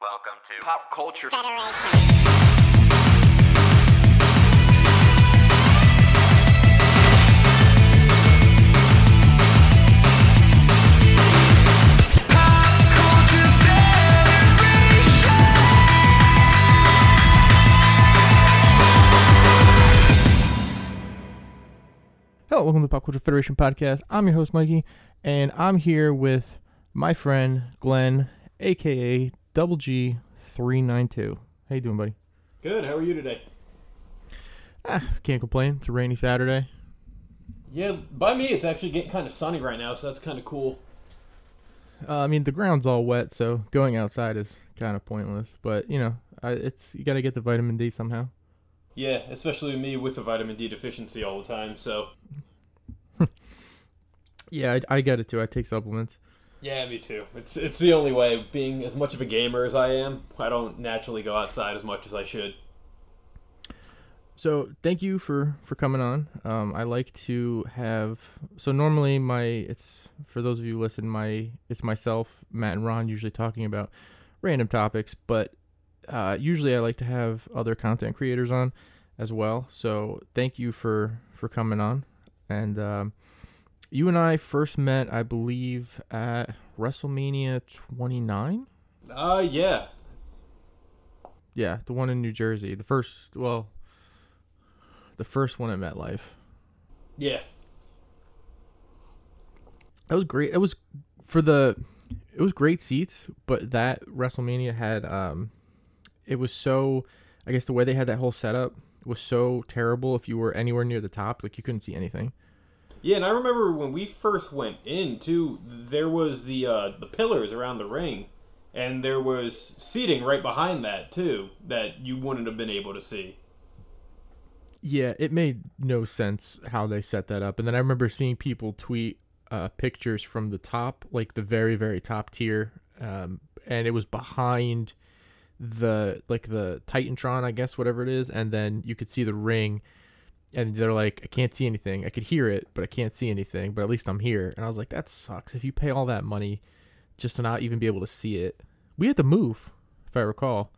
Welcome to Pop culture. Hello, welcome to the Pop Culture Federation podcast. I'm your host, Mikey, and I'm here with my friend Glenn, aka Double G three nine two. How you doing, buddy? Good. How are you today? Ah, can't complain. It's a rainy Saturday. Yeah, by me, it's actually getting kind of sunny right now, so that's kind of cool. Uh, I mean, the ground's all wet, so going outside is kind of pointless. But you know, I, it's you got to get the vitamin D somehow. Yeah, especially me with the vitamin D deficiency all the time. So Yeah, I, I get it too. I take supplements. Yeah, me too. It's it's the only way. Being as much of a gamer as I am, I don't naturally go outside as much as I should. So thank you for for coming on. Um, I like to have so normally my it's for those of you who listen my it's myself Matt and Ron usually talking about random topics, but uh, usually I like to have other content creators on as well. So thank you for for coming on, and um, you and I first met I believe at WrestleMania 29. Uh, yeah, Yeah, the one in New Jersey. The first well, the first one at MetLife. yeah, That was great. It was for the it was great seats, but that WrestleMania had um it was so I guess the way they had that whole setup was so terrible if you were anywhere near the top, like you couldn't see anything. Yeah. And I remember when we first went in too. There was the uh, the pillars around the ring, and there was seating right behind that too that you wouldn't have been able to see. Yeah, it made no sense how they set that up. And then I remember seeing people tweet uh, pictures from the top, like the very, very top tier, um, and it was behind the like the Titantron, I guess, whatever it is, and then you could see the ring, and they're like, I can't see anything. I could hear it, but I can't see anything. But at least I'm here. And I was like, that sucks. If you pay all that money just to not even be able to see it, we had to move, if I recall.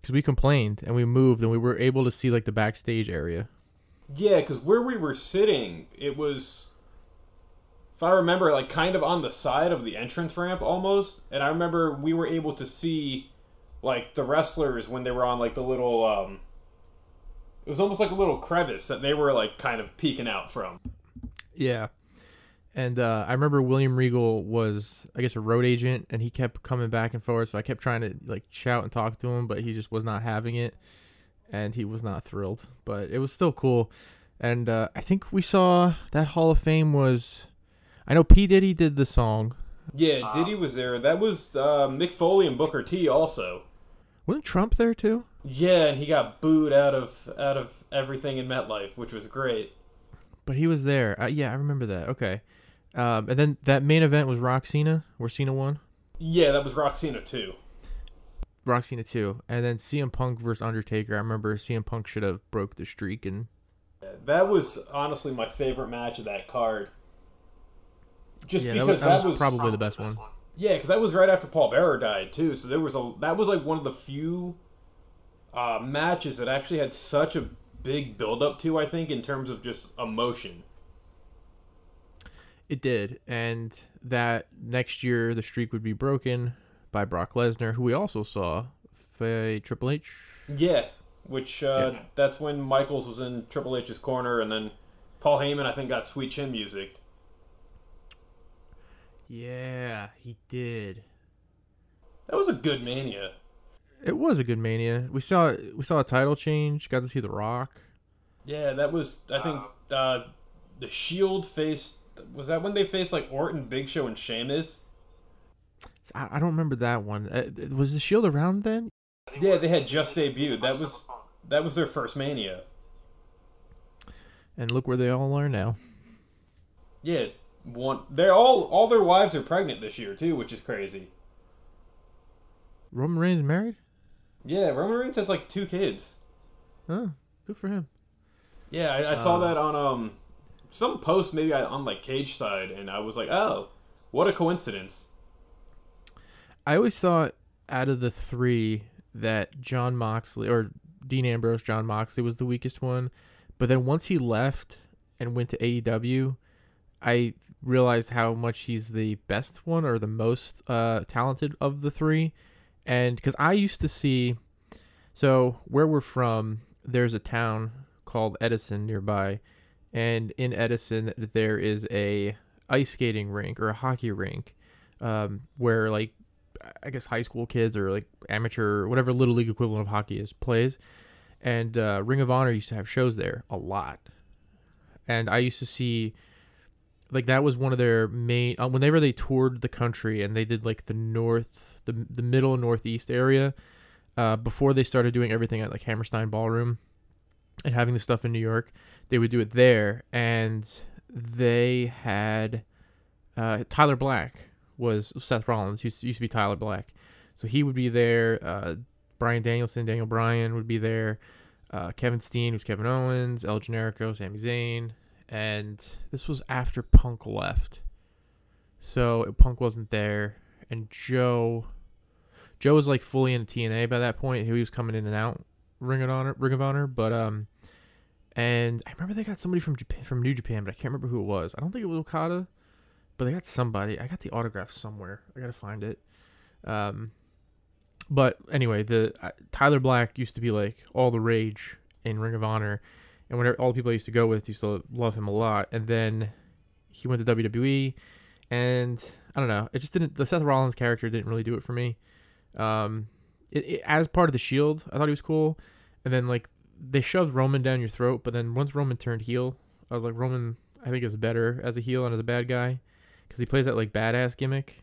Because we complained and we moved and we were able to see like the backstage area. Yeah, because where we were sitting, it was, if I remember, like kind of on the side of the entrance ramp almost. And I remember we were able to see, like, the wrestlers when they were on, like, the little, um, it was almost like a little crevice that they were, like, kind of peeking out from. Yeah. And uh, I remember William Regal was, I guess, a road agent, and he kept coming back and forth. So I kept trying to like shout and talk to him, but he just was not having it, and he was not thrilled. But it was still cool, and uh, I think we saw that Hall of Fame was. I know P Diddy did the song. Yeah, Diddy was there. That was uh, Mick Foley and Booker T also. Wasn't Trump there too? Yeah, and he got booed out of out of everything in MetLife, which was great. But he was there. Uh, yeah, I remember that. Okay. Um, and then that main event was Rock Cena, where Cena won. Yeah, that was Rock Cena too. Rock Cena too, and then CM Punk versus Undertaker. I remember CM Punk should have broke the streak, and That was honestly my favorite match of that card. Just yeah, that because was, that was probably the best one. Yeah, because that was right after Paul Bearer died too. So there was a that was like one of the few uh, matches that actually had such a big build up to. I think in terms of just emotion. It did, and that next year the streak would be broken by Brock Lesnar, who we also saw fight Triple H. Yeah, which uh, Yeah. that's when Michaels was in Triple H's corner, and then Paul Heyman I think got Sweet Chin music. Yeah, he did. That was a good Mania. It was a good Mania. We saw we saw a title change. Got to see The Rock. Yeah, that was. I think uh, the Shield faced. Was that when they faced like Orton, Big Show, and Sheamus? I, I don't remember that one. Uh, was the Shield around then? Yeah, they had just debuted. That was that was their first Mania. And look where they all are now. Yeah, one. They're all all their wives are pregnant this year too, which is crazy. Roman Reigns married? Yeah, Roman Reigns has like two kids. Oh, good for him. Yeah, I, I saw Uh, that on um some post maybe I- on like Cage side, and I was like, oh, what a coincidence. I always thought out of the three that Jon Moxley or Dean Ambrose, Jon Moxley was the weakest one. But then once he left and went to AEW, I realized how much he's the best one or the most uh, talented of the three. And because I used to see, so where we're from, there's a town called Edison nearby, and in Edison there is a ice skating rink or a hockey rink, um, where like I guess high school kids or like amateur whatever little league equivalent of hockey is plays, and uh, Ring of Honor used to have shows there a lot, and I used to see like that was one of their main uh, whenever they toured the country and they did like the north the the middle northeast area uh, before they started doing everything at like Hammerstein Ballroom and having the stuff in New York they would do it there. And they had uh, Tyler Black was Seth Rollins. Used used to be Tyler Black. So he would be there uh, Bryan Danielson Daniel Bryan would be there uh, Kevin Steen was Kevin Owens El Generico Sami Zayn and this was after Punk left. So Punk wasn't there, and Joe, Joe was like fully in TNA by that point. He was coming in and out Ring of Honor, Ring of Honor, but um, and I remember they got somebody from Japan, from New Japan, but I can't remember who it was. I don't think it was Okada, but they got somebody. I got the autograph somewhere. I gotta find it. Um, but anyway, the uh, Tyler Black used to be like all the rage in Ring of Honor and whenever all the people I used to go with used to love him a lot. And then he went to WWE, and I don't know, it just didn't. The Seth Rollins character didn't really do it for me. Um, it, it, as part of the Shield, I thought he was cool, and then like they shoved Roman down your throat, but then once Roman turned heel, I was like Roman. I think is better as a heel and as a bad guy because he plays that like badass gimmick.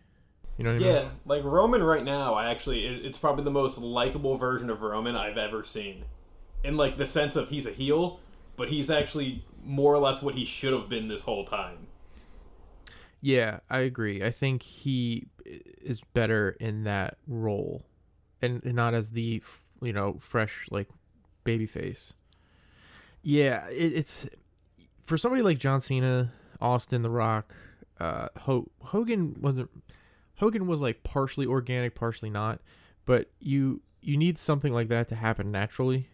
You know what I mean? yeah, like Roman right now, I actually it's probably the most likable version of Roman I've ever seen. In like the sense of he's a heel, but he's actually more or less what he should have been this whole time. Yeah, I agree. I think he is better in that role, and, and not as the you know fresh like baby face. Yeah, it, it's for somebody like John Cena, Austin, The Rock, uh, Ho- Hogan wasn't. Hogan was like partially organic, partially not, but you you need something like that to happen naturally.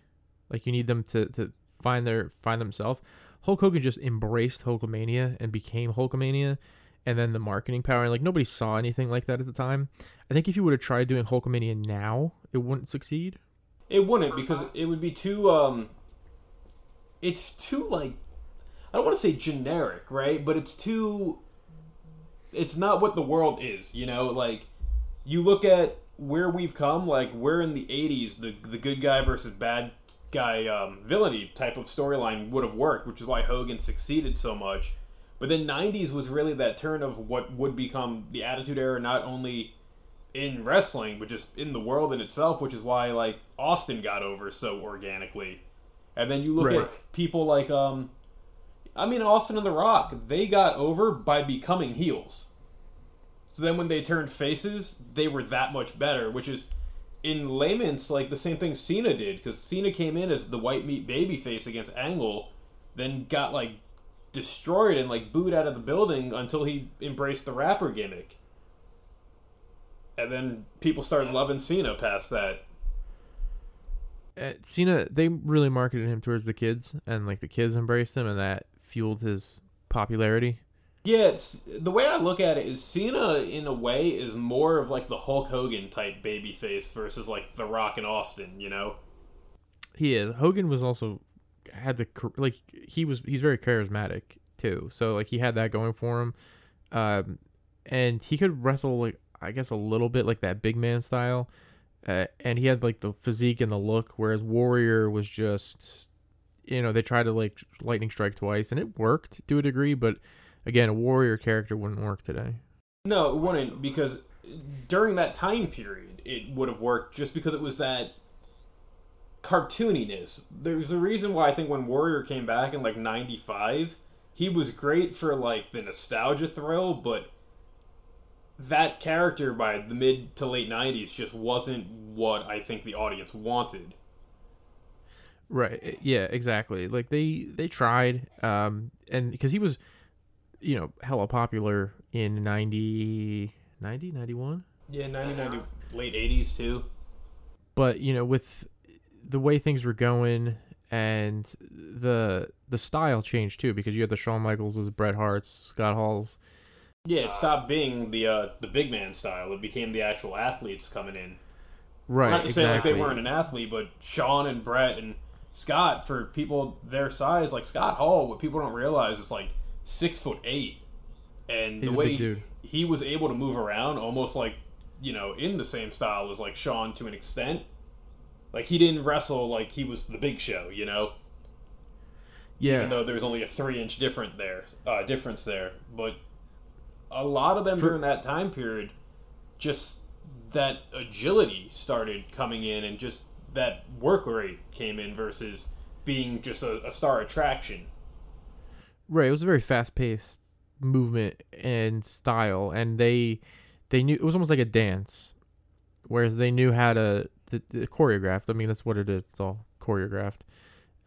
Like you need them to to find their find themselves. Hulk Hogan just embraced Hulkamania and became Hulkamania, and then the marketing power. And like nobody saw anything like that at the time. I think if you would have tried doing Hulkamania now, it wouldn't succeed. It wouldn't because it would be too. um It's too like I don't want to say generic, right? But it's too. It's not what the world is, you know. Like you look at where we've come. Like we're in the '80s, the the good guy versus bad guy um, villainy type of storyline would have worked, which is why Hogan succeeded so much. But then '90s was really that turn of what would become the Attitude Era, not only in wrestling but just in the world in itself, which is why like Austin got over so organically. And then you look Right. at people like um, I mean Austin and The Rock, they got over by becoming heels. So then when they turned faces, they were that much better, which is in layman's like the same thing Cena did because Cena came in as the white meat baby face against Angle, then got like destroyed and like booed out of the building until he embraced the rapper gimmick. And then people started loving Cena past that. Uh, Cena, they really marketed him towards the kids, and like the kids embraced him, and that fueled his popularity. Yeah, it's, the way I look at it is Cena, in a way, is more of like the Hulk Hogan type babyface versus like The Rock and Austin, you know? He is. Hogan was also had the like he was he's very charismatic too. So like he had that going for him, um, and he could wrestle like I guess a little bit like that big man style, uh, and he had like the physique and the look. Whereas Warrior was just, you know, they tried to like lightning strike twice, and it worked to a degree, but again, a Warrior character wouldn't work today. No, it wouldn't because during that time period it would have worked just because it was that cartooniness. There's a reason why I think when Warrior came back in like 95, he was great for like the nostalgia thrill, but that character by the mid to late 90s just wasn't what I think the audience wanted. Right. eh, Yeah, exactly. Like they they tried um and because he was you know hella popular in 90 90 91 Yeah, 90, 90. late '80s too. But you know, with the way things were going and the the style changed too, because you had the Shawn Michaels, the Bret Harts, Scott Halls. Yeah, it stopped being the uh, the big man style. It became the actual athletes coming in. Right. Not to say like they weren't an athlete, but Shawn and Bret and Scott, for people their size, like Scott Hall, what people don't realize is like six foot eight, and He's the way dude. he was able to move around, almost like you know, in the same style as like Shawn to an extent. Like he didn't wrestle like he was the Big Show, you know. Yeah. Even though there's only a three inch different there, uh, difference there, but a lot of them For- during that time period, just that agility started coming in, and just that work rate came in versus being just a, a star attraction. Right, it was a very fast paced movement and style, and they they knew it was almost like a dance, whereas they knew how to the, the choreographed. I mean, that's what it is. It's all choreographed.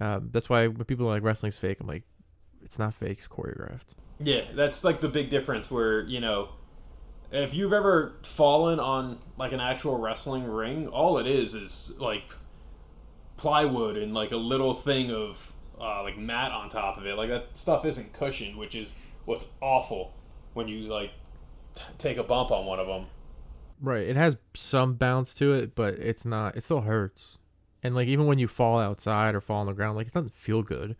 Um, that's why when people are like wrestling's fake, I'm like, it's not fake. It's choreographed. Yeah, that's like the big difference where, you know, if you've ever fallen on like an actual wrestling ring, all it is is like plywood and like a little thing of uh, like mat on top of it. Like that stuff isn't cushioned, which is what's awful when you like t- take a bump on one of them. Right, it has some bounce to it, but it's not. It still hurts, and like even when you fall outside or fall on the ground, like it doesn't feel good.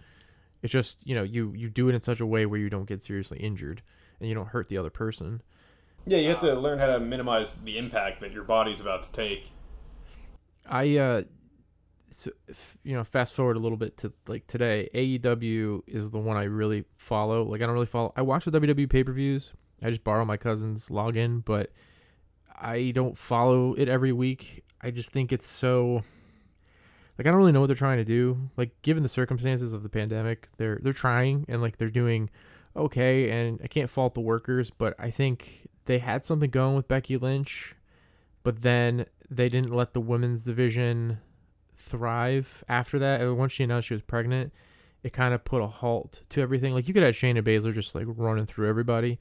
It's just you know you you do it in such a way where you don't get seriously injured and you don't hurt the other person. Yeah, you have to learn how to minimize the impact that your body's about to take. I uh so, f- you know fast forward a little bit to like today AEW is the one I really follow. Like I don't really follow I watch the WWE pay-per-views. I just borrow my cousin's login but I don't follow it every week. I just think it's so like I don't really know what they're trying to do. Like given the circumstances of the pandemic they're they're trying and like they're doing okay and I can't fault the workers but I think they had something going with Becky Lynch but then they didn't let the women's division thrive after that. And once she announced she was pregnant, it kind of put a halt to everything. Like you could have Shayna Baszler just like running through everybody,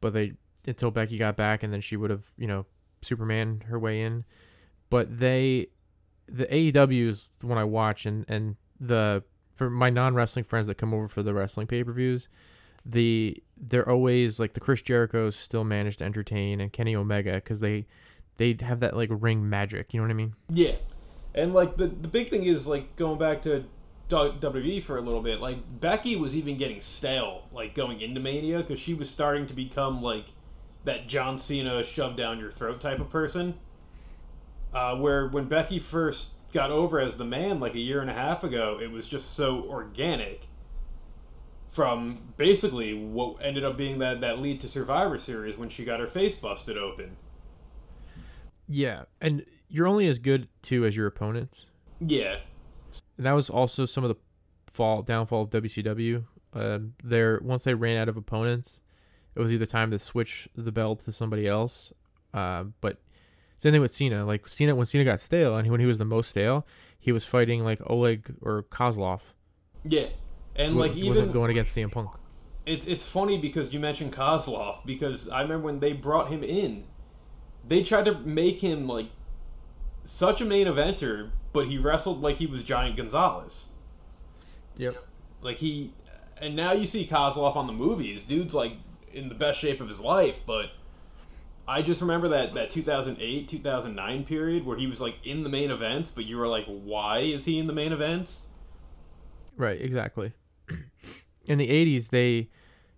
but they until Becky got back, and then she would have you know Superman her way in. But they, the AEW is the one I watch, and and the for my non wrestling friends that come over for the wrestling pay per views, the they're always like the Chris Jericho's still managed to entertain and Kenny Omega because they they have that like ring magic. You know what I mean? Yeah, and like the the big thing is like going back to WWE for a little bit. Like Becky was even getting stale, like going into Mania, because she was starting to become like that John Cena shove down your throat type of person. Uh, where when Becky first got over as the man, like a year and a half ago, it was just so organic. From basically what ended up being that that lead to Survivor Series when she got her face busted open. Yeah, and you're only as good too as your opponents. Yeah, And that was also some of the fall downfall of WCW. Uh, there once they ran out of opponents, it was either time to switch the belt to somebody else. Uh, but same thing with Cena. Like Cena, when Cena got stale, and when he was the most stale, he was fighting like Oleg or Kozlov. yeah, and like wasn't even going against CM Punk. It's it's funny because you mentioned Kozlov because I remember when they brought him in, they tried to make him like such a main eventer, but he wrestled like he was Giant Gonzalez. Yep. Like he, and now you see Kozlov on the movies. Dude's like in the best shape of his life, but I just remember that that 2008 2009 period where he was like in the main event, but you were like, why is he in the main events? Right, exactly. In the '80s, they,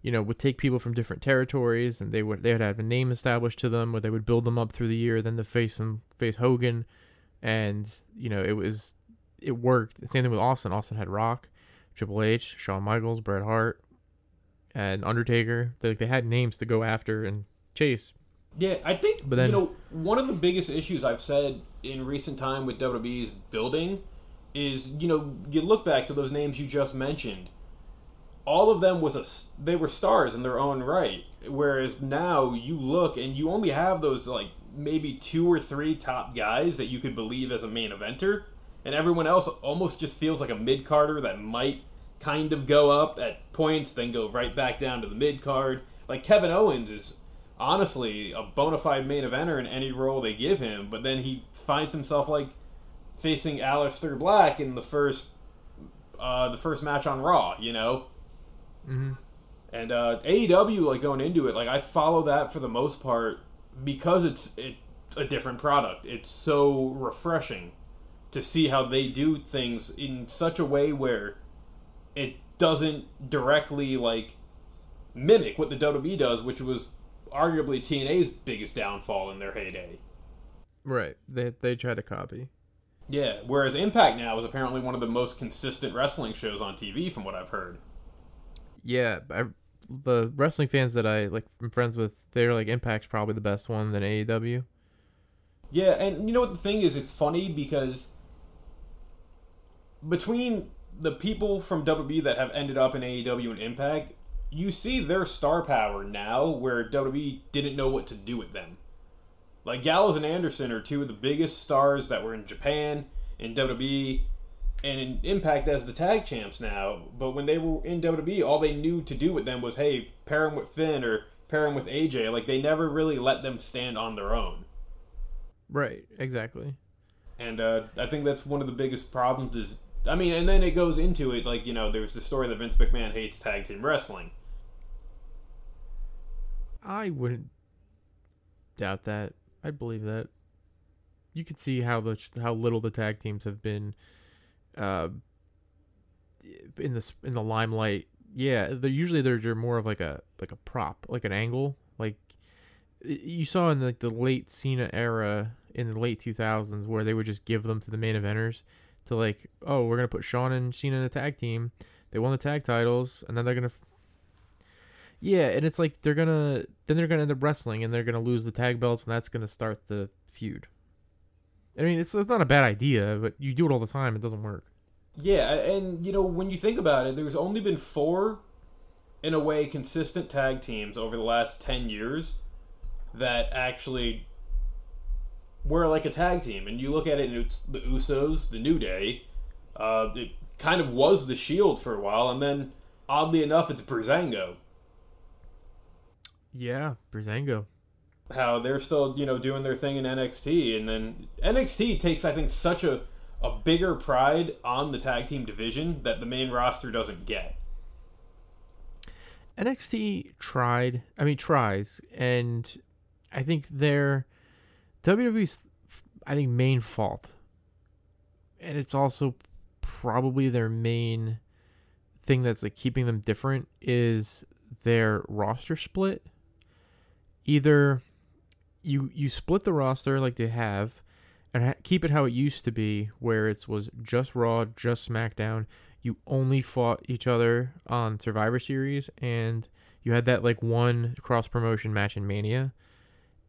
you know, would take people from different territories, and they would they would have a name established to them, or they would build them up through the year. Then to face them, face Hogan, and you know, it was it worked. The same thing with Austin. Austin had Rock, Triple H, Shawn Michaels, Bret Hart, and Undertaker. They they had names to go after and chase. Yeah, I think But then- you know one of the biggest issues I've said in recent time with WWE's building is you know you look back to those names you just mentioned. All of them was a they were stars in their own right, whereas now you look and you only have those like maybe two or three top guys that you could believe as a main eventer, and everyone else almost just feels like a mid carder that might kind of go up at points, then go right back down to the mid card. Like Kevin Owens is honestly a bona fide main eventer in any role they give him, but then he finds himself like facing Aleister Black in the first uh, the first match on Raw, you know. Mm-hmm. And uh, AEW, like going into it, like I follow that for the most part because it's it's a different product. It's so refreshing to see how they do things in such a way where it doesn't directly like mimic what the WWE does, which was arguably TNA's biggest downfall in their heyday. Right. They they try to copy. Yeah, whereas Impact now is apparently one of the most consistent wrestling shows on TV, from what I've heard. Yeah, I, the wrestling fans that I like, I'm friends with, they're like Impact's probably the best one than AEW. Yeah, and you know what the thing is? It's funny because between the people from WWE that have ended up in AEW and Impact, you see their star power now where WWE didn't know what to do with them. Like Gallows and Anderson are two of the biggest stars that were in Japan, in WWE, and in Impact as the tag champs now. But when they were in WWE, all they knew to do with them was, hey, pair them with Finn or pair them with AJ. Like they never really let them stand on their own. Right. Exactly. And uh, I think that's one of the biggest problems is I mean, and then it goes into it like you know, there's the story that Vince McMahon hates tag team wrestling. I wouldn't doubt that. I believe that. You could see how the how little the tag teams have been uh, in this in the limelight. Yeah, they're usually they're, they're more of like a like a prop, like an angle. Like you saw in the, the late Cena era in the late 2000s where they would just give them to the main eventers to like, oh, we're gonna put Shawn and Cena in the tag team. They won the tag titles, and then they're gonna yeah, and it's like they're gonna then they're gonna end up wrestling and they're gonna lose the tag belts and that's gonna start the feud. I mean, it's it's not a bad idea, but you do it all the time, it doesn't work. Yeah, and you know when you think about it, there's only been four, in a way, consistent tag teams over the last ten years that actually were like a tag team. And you look at it, and it's the Usos, the New Day. Uh, it kind of was the Shield for a while, and then oddly enough, it's Breezango. Yeah, Breezango. How they're still, you know, doing their thing in NXT, and then NXT takes, I think, such a a bigger pride on the tag team division that the main roster doesn't get. NXT tried, I mean, tries, and I think their WWE's, I think, main fault, and it's also probably their main thing that's like keeping them different is their roster split. Either you you split the roster like they have and ha- keep it how it used to be where it was just raw just smackdown. You only fought each other on survivor series and you had that like one cross promotion match in mania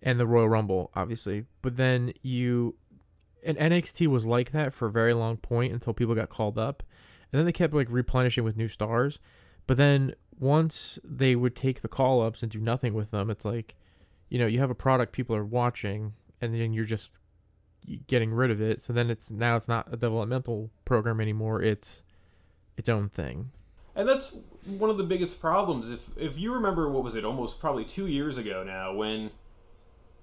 and the royal rumble obviously. But then you and NXT was like that for a very long point until people got called up. And then they kept like replenishing with new stars. But then once they would take the call ups and do nothing with them it's like you know, you have a product people are watching, and then you're just getting rid of it. So then it's now it's not a developmental program anymore. It's its own thing. And that's one of the biggest problems. If if you remember, what was it? Almost probably two years ago now, when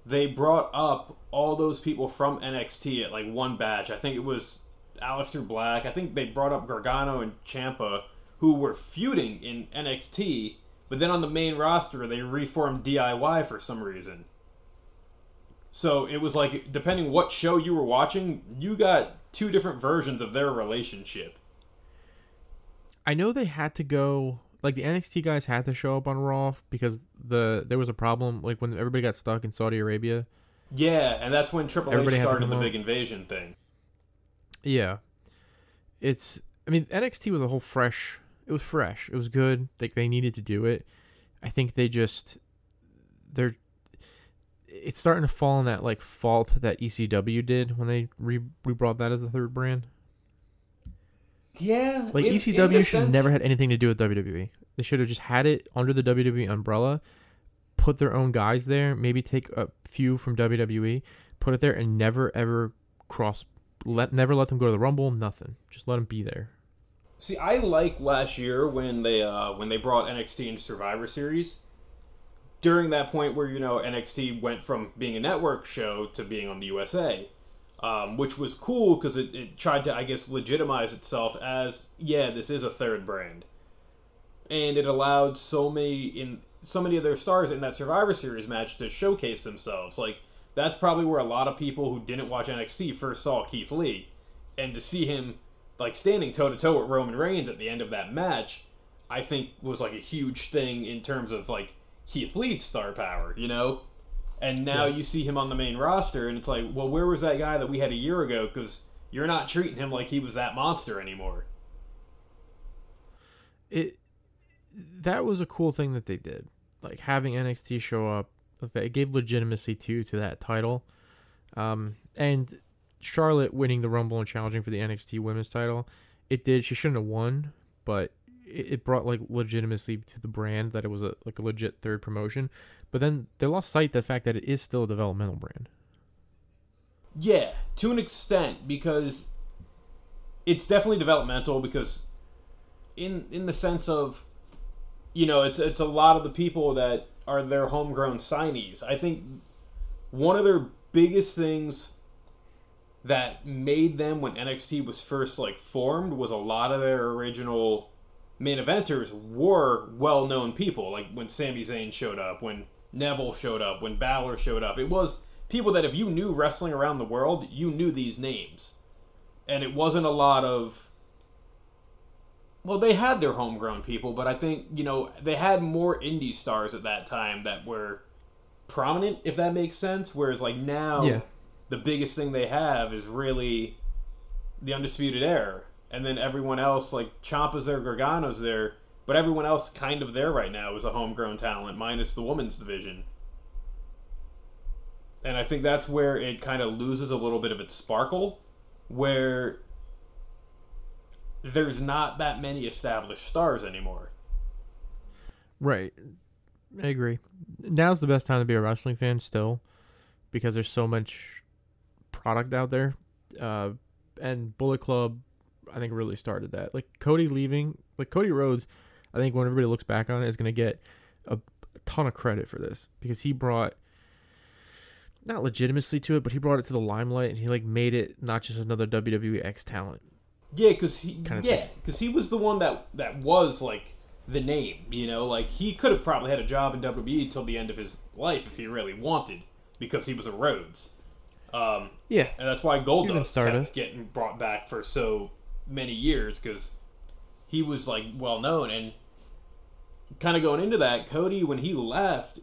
they brought up all those people from NXT at like one batch. I think it was Aleister Black. I think they brought up Gargano and Champa who were feuding in NXT but then on the main roster, they reformed DIY for some reason. So it was like, depending what show you were watching, you got two different versions of their relationship. I know they had to go like the NXT guys had to show up on Raw because the there was a problem like when everybody got stuck in Saudi Arabia. Yeah, and that's when Triple everybody H started the big invasion thing. Yeah. It's I mean NXT was a whole fresh it was fresh. It was good. Like they needed to do it. I think they just they're it's starting to fall in that like fault that ECW did when they re, re brought that as the third brand. Yeah, like in, ECW in should sense... never had anything to do with WWE. They should have just had it under the WWE umbrella, put their own guys there, maybe take a few from WWE, put it there, and never ever cross. Let never let them go to the Rumble. Nothing. Just let them be there. See, I like last year when they uh, when they brought NXT into Survivor Series. During that point where you know NXT went from being a network show to being on the USA, um, which was cool because it, it tried to I guess legitimize itself as yeah this is a third brand, and it allowed so many in so many of their stars in that Survivor Series match to showcase themselves. Like that's probably where a lot of people who didn't watch NXT first saw Keith Lee, and to see him like standing toe to toe with Roman Reigns at the end of that match, I think was like a huge thing in terms of like Keith Lee's star power, you know? And now yeah. you see him on the main roster, and it's like, well, where was that guy that we had a year ago? Because you're not treating him like he was that monster anymore. It that was a cool thing that they did, like having NXT show up. It gave legitimacy to to that title, um, and Charlotte winning the Rumble and challenging for the NXT Women's title. It did. She shouldn't have won, but it brought like legitimacy to the brand that it was a like a legit third promotion. But then they lost sight the fact that it is still a developmental brand. Yeah, to an extent because it's definitely developmental because in in the sense of you know, it's it's a lot of the people that are their homegrown signees. I think one of their biggest things that made them when NXT was first like formed was a lot of their original main eventers were well known people. Like when Sami Zayn showed up, when Neville showed up, when Balor showed up. It was people that if you knew wrestling around the world, you knew these names. And it wasn't a lot of. Well, they had their homegrown people, but I think, you know, they had more indie stars at that time that were prominent, if that makes sense. Whereas, like, now, yeah. The biggest thing they have is really the Undisputed Era and then everyone else like Champa's there, Gargano's there, but everyone else kind of there right now is a homegrown talent, minus the women's division. And I think that's where it kind of loses a little bit of its sparkle, where there's not that many established stars anymore. Right. I agree. Now's the best time to be a wrestling fan still because there's so much product out there. Uh, and Bullet Club I think really started that. Like Cody leaving, like Cody Rhodes, I think when everybody looks back on it, is going to get a, a, ton of credit for this because he brought not legitimacy to it, but he brought it to the limelight and he like made it not just another WWE X talent. Yeah, because he kind of yeah, because he was the one that that was like the name. You know, like he could have probably had a job in WWE till the end of his life if he really wanted, because he was a Rhodes. Um, yeah, and that's why Goldust kept getting brought back for so many years because he was like well known. And kind of going into that Cody when he left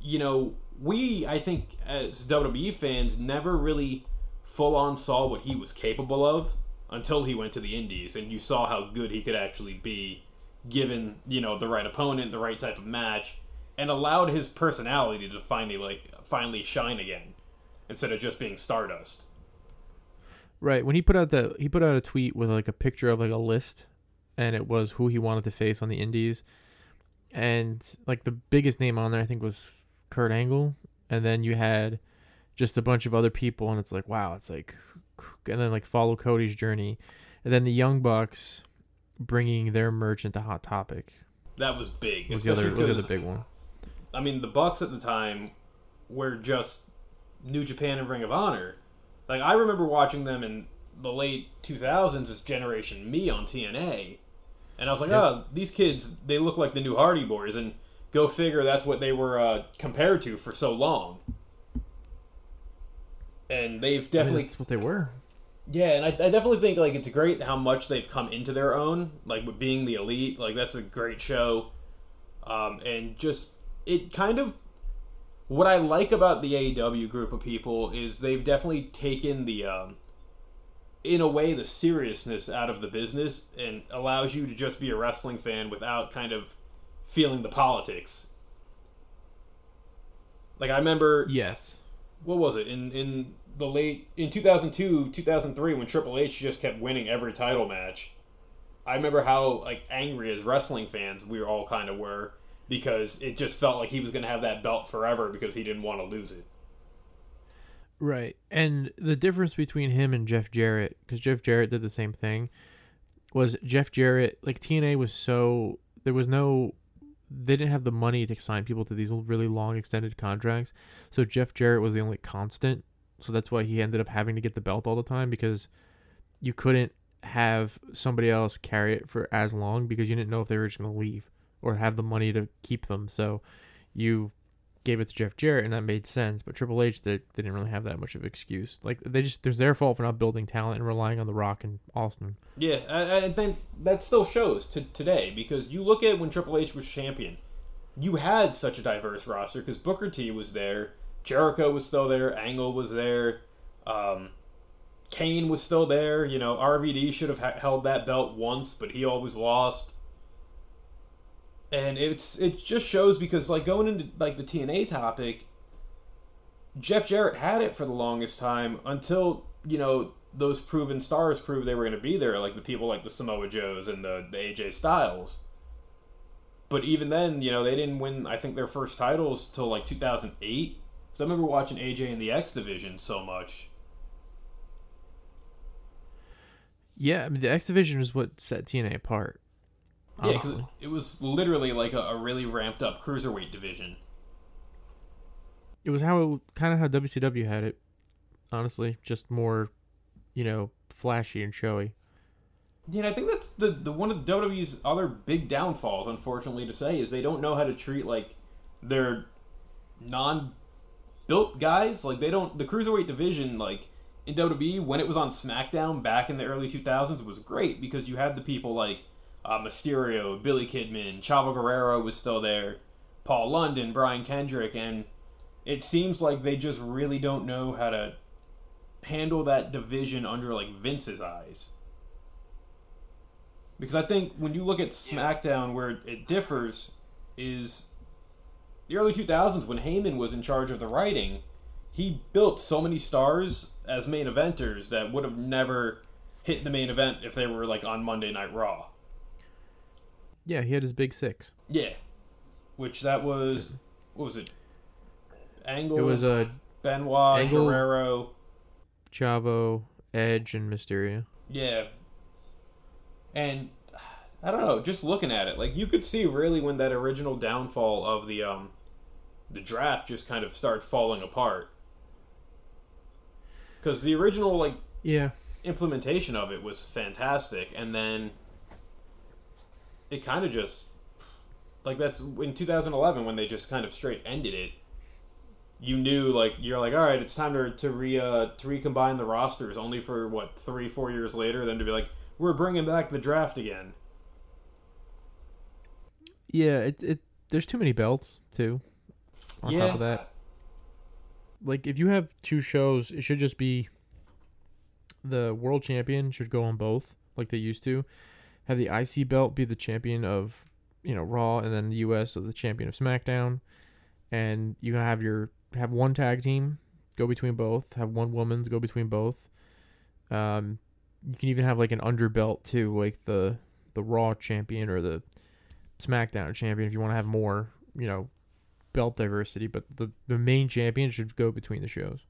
you know we I think as WWE fans never really full on saw what he was capable of until he went to the indies. And you saw how good he could actually be given you know the right opponent the right type of match and allowed his personality to finally like finally shine again instead of just being stardust Right. When he put out the he put out a tweet with like a picture of like a list and it was who he wanted to face on the indies. And like the biggest name on there I think was Kurt Angle and then you had just a bunch of other people and it's like wow, it's like and then like follow Cody's journey. And then the Young Bucks bringing their merch into Hot Topic. That was big. Was the other was the other big one. I mean, the Bucks at the time were just New Japan and Ring of Honor like I remember watching them in the late 2000s as Generation Me on TNA, and I was like, yep. oh, these kids they look like the new Hardy Boys, and go figure that's what they were uh, compared to for so long. And they've definitely that's what they were. Yeah, and I, I, definitely think like it's great how much they've come into their own, like with being the elite. Like that's a great show, um, and just it kind of what I like about the AEW group of people is they've definitely taken the, um, in a way, the seriousness out of the business and allows you to just be a wrestling fan without kind of feeling the politics. Like I remember, yes, what was it in in the late in 2002 2003 when Triple H just kept winning every title match. I remember how like angry as wrestling fans we all kind of were because it just felt like he was going to have that belt forever because he didn't want to lose it. Right. And the difference between him and Jeff Jarrett, because Jeff Jarrett did the same thing, was Jeff Jarrett, like TNA was so, there was no, they didn't have the money to sign people to these really long extended contracts. So Jeff Jarrett was the only constant. So that's why he ended up having to get the belt all the time because you couldn't have somebody else carry it for as long because you didn't know if they were just going to leave or have the money to keep them. So you gave it to Jeff Jarrett, and that made sense. But Triple H, they, they didn't really have that much of an excuse. Like they just, there's their fault for not building talent and relying on The Rock and Austin. Yeah, I, I think that still shows to today because you look at when Triple H was champion, you had such a diverse roster because Booker T was there, Jericho was still there, Angle was there, um, Kane was still there. You know, RVD should have ha- held that belt once, but he always lost and it's it just shows because like going into like the TNA topic, Jeff Jarrett had it for the longest time until you know those proven stars proved they were going to be there, like the people like the Samoa Joes and the, the AJ Styles. But even then, you know, they didn't win. I think their first titles till like 2008. So I remember watching AJ in the X division so much. Yeah, I mean the X division is what set TNA apart. Yeah, because oh. it was literally like a, a, really ramped up cruiserweight division. It was how kind of how WCW had it, honestly, just more, you know, flashy and showy. Yeah, I think that's the the one of the WWE's other big downfalls, unfortunately to say, is they don't know how to treat like their non built guys. Like they don't the cruiserweight division like in WWE when it was on SmackDown back in the early 2000s was great because you had the people like uh, Mysterio, Billy Kidman, Chavo Guerrero was still there, Paul London, Brian Kendrick, and it seems like they just really don't know how to handle that division under like Vince's eyes. Because I think when you look at SmackDown, where it differs is the early 2000s when Heyman was in charge of the writing. He built so many stars as main eventers that would have never hit the main event if they were like on Monday Night Raw. Yeah, he had his big six. Yeah, which that was what was it? Angle. It was a uh, Benoit, Angle, Guerrero, Chavo, Edge, and Mysterio. Yeah, and I don't know. Just looking at it, like you could see really when that original downfall of the um the draft just kind of started falling apart because the original like yeah implementation of it was fantastic, and then it kind of just like that's in 2011 when they just kind of straight ended it. You knew like you're like all right, it's time to to re uh, to recombine the rosters. Only for what three four years later, then to be like we're bringing back the draft again. Yeah, it it there's too many belts too. On yeah. top of that, like if you have two shows, it should just be the world champion should go on both like they used to have the IC belt be the champion of you know Raw, and then the US of the champion of SmackDown, and you can have your have one tag team go between both, have one woman's go between both. Um, you can even have like an underbelt too, like the the Raw champion or the SmackDown champion if you want to have more, you know, belt diversity. But the the main champion should go between the shows.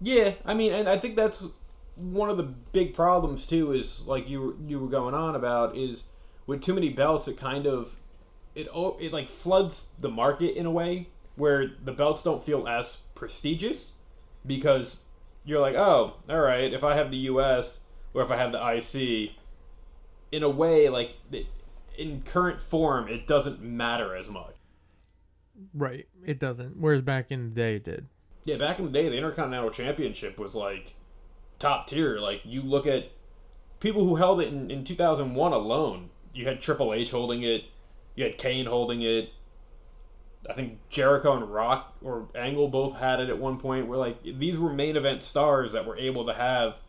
Yeah, I mean, and I think that's one of the big problems too is like you you were going on about is with too many belts it kind of it it like floods the market in a way where the belts don't feel as prestigious because you're like oh all right if I have the US or if I have the IC in a way like in current form it doesn't matter as much. Right. It doesn't. Whereas back in the day it did. Yeah back in the day the Intercontinental Championship was like top tier. Like you look at people who held it in, in 2001 alone. You had Triple H holding it. You had Kane holding it. I think Jericho and Rock or Angle both had it at one point. Where like these were main event stars that were able to have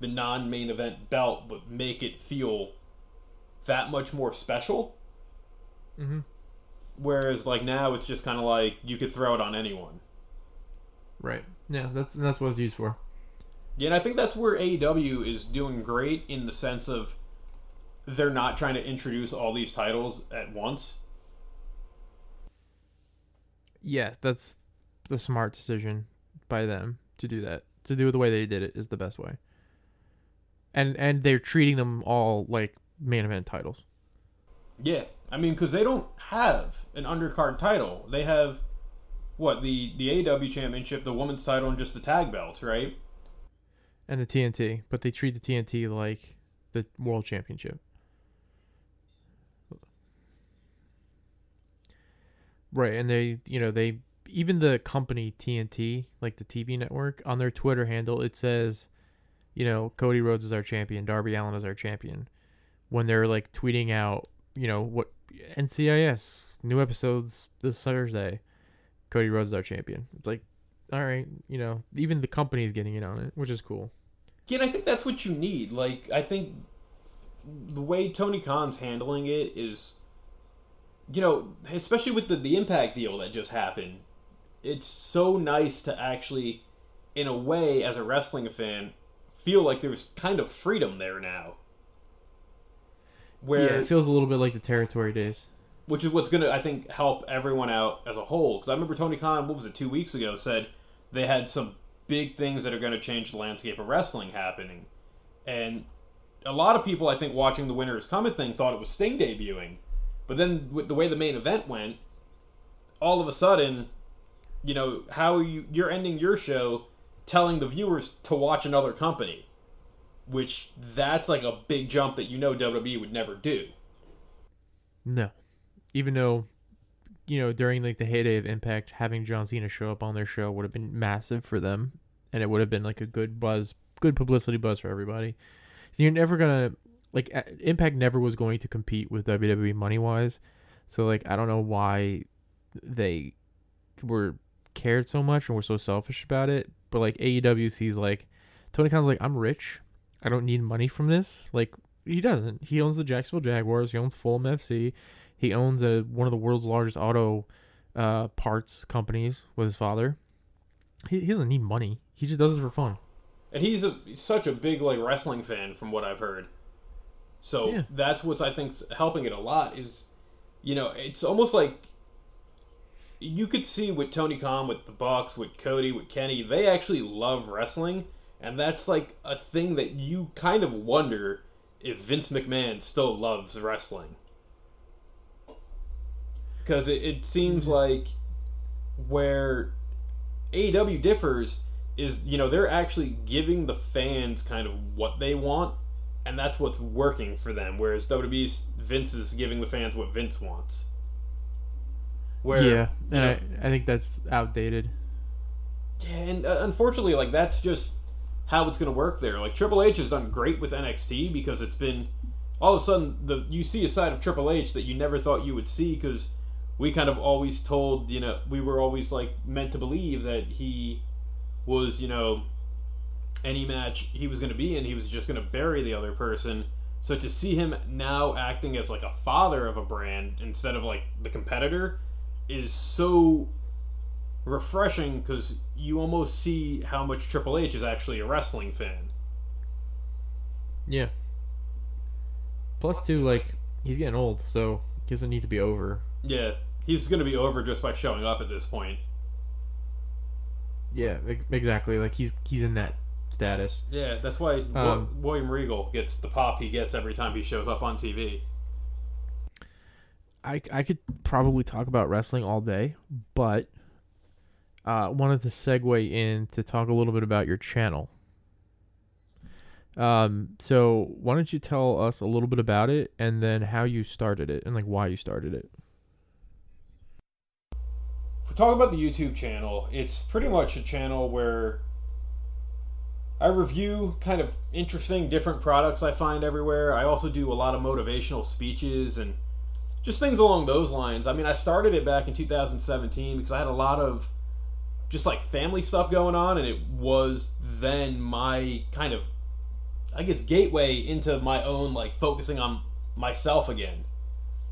the non-main event belt, but make it feel that much more special. Mm-hmm. Whereas like now it's just kind of like you could throw it on anyone. Right. Yeah, that's that's what it's used for. Yeah, and I think that's where AEW is doing great in the sense of they're not trying to introduce all these titles at once. Yeah, that's the smart decision by them to do that. To do it the way they did it is the best way. And and they're treating them all like main event titles. Yeah, I mean, because they don't have an undercard title. They have what the the AW championship, the women's title, and just the tag belts, right? And the TNT, but they treat the TNT like the world championship. Right, and they, you know, they even the company TNT, like the TV network, on their Twitter handle, it says, you know, Cody Rhodes is our champion, Darby Allin is our champion. When they're like tweeting out, you know, what NCIS new episodes this Thursday, Cody Rhodes is our champion. It's like, all right, you know, even the company's getting in on it, which is cool. Yeah, and I think that's what you need. Like, I think the way Tony Khan's handling it is, you know, especially with the the Impact deal that just happened, it's so nice to actually, in a way, as a wrestling fan, feel like there's kind of freedom there now. Where yeah, it feels a little bit like the territory days. Which is what's gonna, I think, help everyone out as a whole. Because I remember Tony Khan, what was it, two weeks ago, said they had some big things that are going to change the landscape of wrestling happening, and a lot of people, I think, watching the Winter is Coming thing thought it was Sting debuting, but then with the way the main event went, all of a sudden you know how you you're ending your show telling the viewers to watch another company which that's like a big jump that you know WWE would never do. No. Even though you know during like the heyday of impact having John Cena show up on their show would have been massive for them and it would have been like a good buzz good publicity buzz for everybody so you're never gonna like impact never was going to compete with WWE money wise so like I don't know why they were cared so much and we're so selfish about it. But like AEW sees like Tony Khan's like, I'm rich. I don't need money from this. Like he doesn't. He owns the Jacksonville Jaguars. He owns Fulham FC. He owns a one of the world's largest auto uh, parts companies with his father. He, he doesn't need money. He just does it for fun. And he's a, such a big like wrestling fan, from what I've heard. So yeah. that's what's I think helping it a lot. Is you know it's almost like you could see with Tony Khan, with the Bucks, with Cody, with Kenny, they actually love wrestling, and that's like a thing that you kind of wonder if Vince McMahon still loves wrestling. Because it, it seems mm-hmm. like where AEW differs is, you know, they're actually giving the fans kind of what they want, and that's what's working for them. Whereas WWE's Vince is giving the fans what Vince wants. Where yeah, and I, I think that's outdated. Yeah, and uh, unfortunately, like that's just how it's going to work there. Like Triple H has done great with NXT because it's been all of a sudden the you see a side of Triple H that you never thought you would see because we kind of always told you know we were always like meant to believe that he was you know any match he was going to be in he was just going to bury the other person so to see him now acting as like a father of a brand instead of like the competitor is so refreshing because you almost see how much Triple H is actually a wrestling fan. Yeah. Plus, too, like he's getting old, so he doesn't need to be over. Yeah, he's going to be over just by showing up at this point. Yeah, exactly. Like he's he's in that status. Yeah, that's why um, William Regal gets the pop he gets every time he shows up on TV. I I could probably talk about wrestling all day, but uh, wanted to segue in to talk a little bit about your channel. Um, so why don't you tell us a little bit about it and then how you started it and like why you started it? If we talk about the YouTube channel, it's pretty much a channel where I review kind of interesting, different products I find everywhere. I also do a lot of motivational speeches and just things along those lines. I mean, I started it back in 2017 because I had a lot of just like family stuff going on, and it was then my kind of, I guess, gateway into my own like focusing on myself again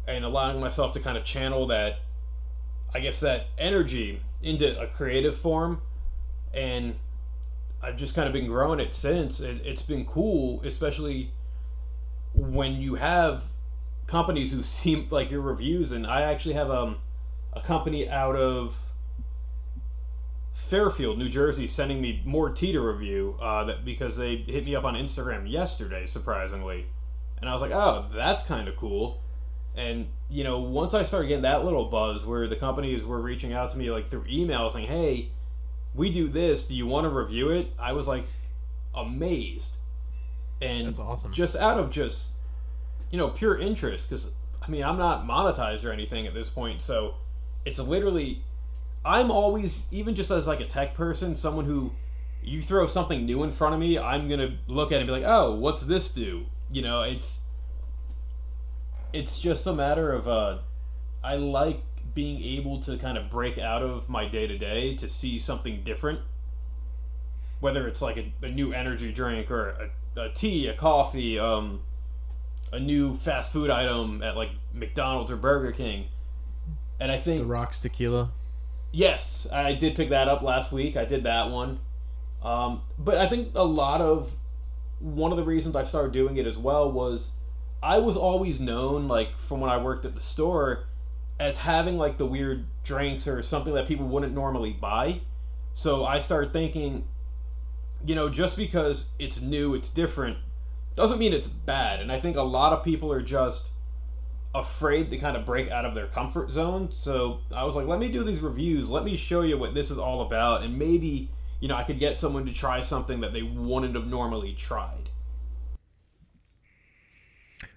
and allowing myself to kind of channel that, I guess, that energy into a creative form. And I've just kind of been growing it since. It, it's been cool, especially when you have companies who seem like your reviews, and I actually have um, a company out of Fairfield, New Jersey, sending me more tea to review uh, that because they hit me up on Instagram yesterday, surprisingly, and I was like, oh, that's kind of cool. And you know, once I started getting that little buzz, where the companies were reaching out to me like through email saying, "Hey, we do this. Do you want to review it?" I was like amazed, and That's awesome. just out of just you know pure interest because I mean I'm not monetized or anything at this point, so it's literally I'm always even just as like a tech person, someone who you throw something new in front of me, I'm gonna look at it and be like, oh, what's this do? You know, it's it's just a matter of uh, I like being able to kind of break out of my day to day to see something different. Whether it's like a, a new energy drink or a, a tea, a coffee, um, a new fast food item at like McDonald's or Burger King. And I think the Rocks Tequila. Yes, I did pick that up last week. I did that one. Um, but I think a lot of one of the reasons I started doing it as well was I was always known, like from when I worked at the store, as having like the weird drinks or something that people wouldn't normally buy. So I started thinking, you know, just because it's new, it's different, doesn't mean it's bad. And I think a lot of people are just afraid to kind of break out of their comfort zone. So I was like, let me do these reviews. Let me show you what this is all about. And maybe, you know, I could get someone to try something that they wouldn't have normally tried.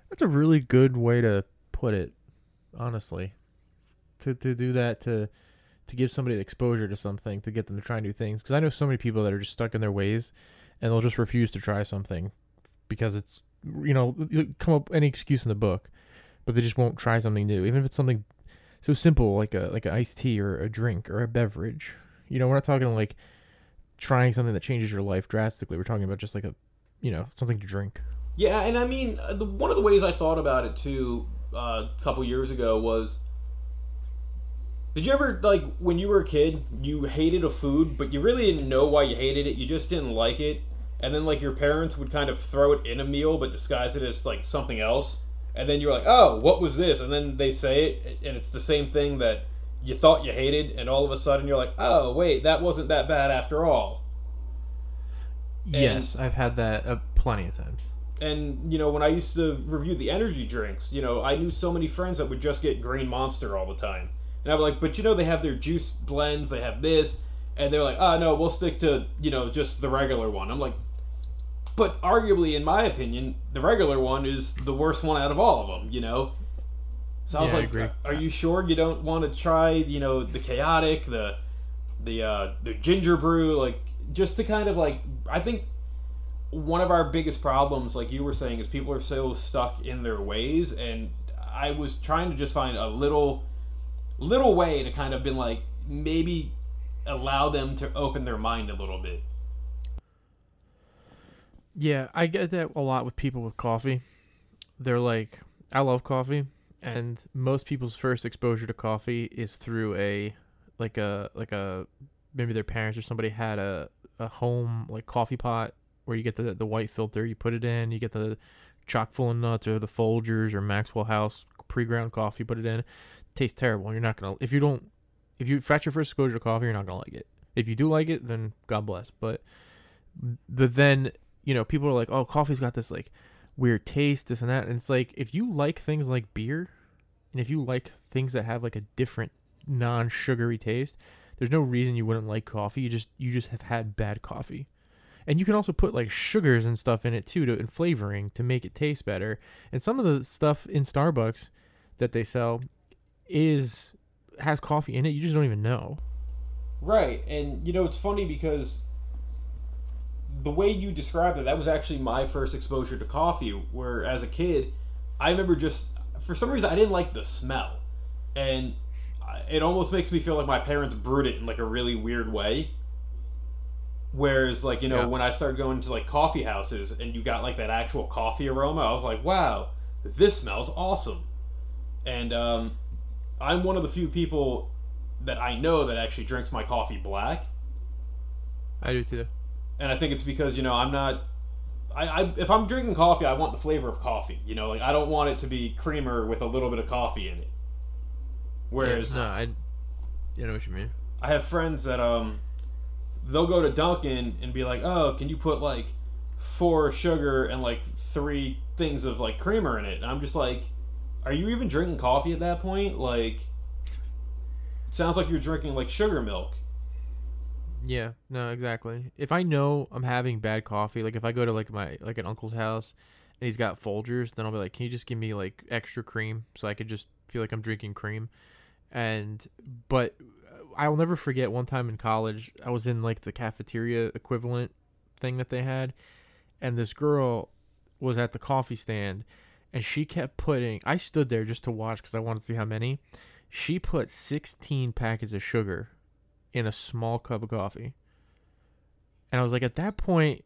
That's a really good way to put it, honestly. To to do that to to give somebody exposure to something to get them to try new things because I know so many people that are just stuck in their ways and they'll just refuse to try something because it's you know come up any excuse in the book, but they just won't try something new even if it's something so simple like a like an iced tea or a drink or a beverage. You know, we're not talking like trying something that changes your life drastically. We're talking about just like a you know something to drink. Yeah, and I mean, uh, the, one of the ways I thought about it too uh, a couple years ago was did you ever, like, when you were a kid, you hated a food, but you really didn't know why you hated it? You just didn't like it. And then, like, your parents would kind of throw it in a meal, but disguise it as, like, something else. And then you're like, oh, what was this? And then they say it, and it's the same thing that you thought you hated, and all of a sudden you're like, oh, wait, that wasn't that bad after all. yes, I've had that uh, plenty of times. And you know when i used to review the energy drinks you know i knew so many friends that would just get green monster all the time. And i'm like but you know they have their juice blends they have this and they're like oh no we'll stick to you know just the regular one. I'm like but arguably in my opinion the regular one is the worst one out of all of them you know? So i was Yeah, I like agree. are you sure you don't want to try you know the Khaotic the the uh the ginger brew? Like just to kind of like i think one of our biggest problems, like you were saying, is people are so stuck in their ways, and I was trying to just find a little, little way to kind of been like maybe allow them to open their mind a little bit. Yeah, I get that a lot with people with coffee. They're like, I love coffee, and most people's first exposure to coffee is through a like a like a maybe their parents or somebody had a a home like coffee pot where you get the the white filter, you put it in, you get the chock full of nuts or the Folgers or Maxwell House pre-ground coffee, put it in. tastes terrible. You're not gonna if you don't if you if that's your first exposure to coffee, you're not gonna like it. If you do like it, then God bless. But the then you know people are like, oh, coffee's got this like weird taste, this and that, and it's like if you like things like beer, and if you like things that have like a different non-sugary taste, there's no reason you wouldn't like coffee. You just you just have had bad coffee. And you can also put like sugars and stuff in it too to and flavoring to make it taste better. And some of the stuff in Starbucks that they sell is has coffee in it. You just don't even know. Right, and you know it's funny because the way you described it, that was actually my first exposure to coffee. Where as a kid, I remember just for some reason I didn't like the smell, and uh, it almost makes me feel like my parents brewed it in like a really weird way. Whereas, like you know, Yeah. when I started going to like coffee houses and you got like that actual coffee aroma, I was like, wow, this smells awesome. And um, I'm one of the few people that I know that actually drinks my coffee black, I do too. and I think it's because you know I'm not. I, I if I'm drinking coffee, I want the flavor of coffee. You know, like I don't want it to be creamer with a little bit of coffee in it. Whereas no, I, you know what you mean. I have friends that um they'll go to Dunkin' and be like, "Oh, can you put like four sugar and like three things of like creamer in it?" And I'm just like, are you even drinking coffee at that point? Like, it sounds like you're drinking like sugar milk. Yeah, no, exactly. If I know I'm having bad coffee, like if I go to like my like an uncle's house and he's got Folgers, then I'll be like, "Can you just give me like extra cream so I could just feel like I'm drinking cream?" And but I'll never forget one time in college, I was in like the cafeteria equivalent thing that they had, and this girl was at the coffee stand and she kept putting I stood there just to watch cuz I wanted to see how many. She put 16 packets of sugar in a small cup of coffee. And I was like, at that point,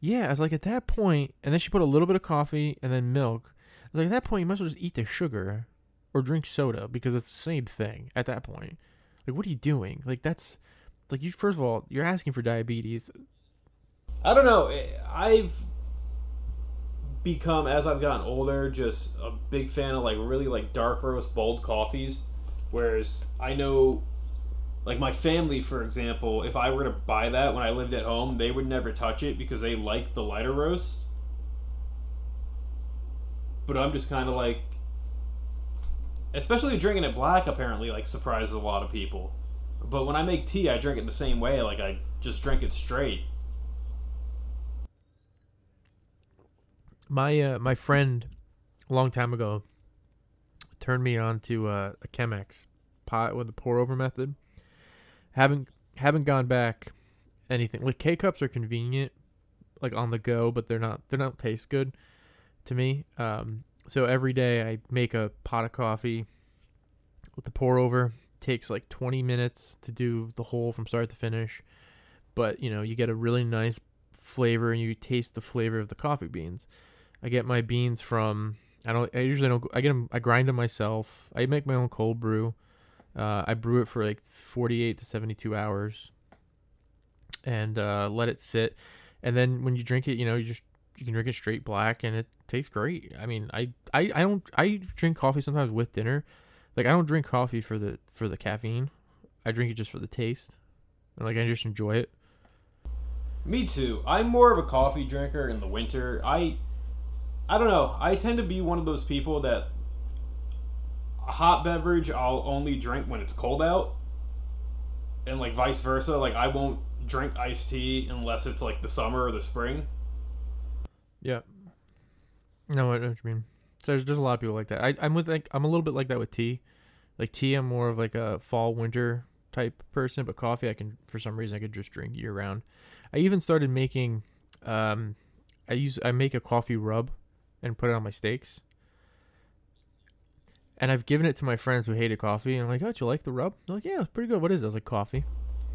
yeah, I was like, at that point, and then she put a little bit of coffee and then milk. I was like, at that point, you as well just eat the sugar or drink soda because it's the same thing at that point. Like, what are you doing? Like, that's like you. First of all, you're asking for diabetes. I don't know. Eh, I've become as I've gotten older just a big fan of like really like dark roast bold coffees. Whereas I know like my family for example, if I were to buy that when I lived at home, they would never touch it because they like the lighter roast. But I'm just kind of like especially drinking it black apparently like surprises a lot of people. But when I make tea, I drink it the same way, like I just drink it straight. My uh, my friend, a long time ago, turned me on to uh, a Chemex pot with the pour over method. Haven't haven't gone back anything. Like K cups are convenient, like on the go, but they're not they don't taste good to me. Um, so every day I make a pot of coffee with the pour over. Takes like 20 minutes to do the whole from start to finish, but you know you get a really nice flavor and you taste the flavor of the coffee beans. I get my beans from I don't I usually don't I get them I grind them myself. I make my own cold brew. Uh, I brew it for like 48 to 72 hours and uh, let it sit. And then when you drink it, you know, you just you can drink it straight black and it tastes great. I mean, I, I, I don't I drink coffee sometimes with dinner. Like I don't drink coffee for the for the caffeine. I drink it just for the taste. And like I just enjoy it. Me too. I'm more of a coffee drinker in the winter. I I don't know. I tend to be one of those people that a hot beverage I'll only drink when it's cold out. And like vice versa, like I won't drink iced tea unless it's like the summer or the spring. Yeah. No, I know what you mean. So there's just a lot of people like that. I, I'm with like I'm a little bit like that with tea. Like tea, I'm more of like a fall winter type person, but coffee, I can for some reason I could just drink year round. I even started making, um, I use I make a coffee rub, and put it on my steaks. And I've given it to my friends who hated coffee, and I'm like, "Oh, you like the rub?" They're like, "Yeah, it's pretty good." What is it? I was like, "Coffee."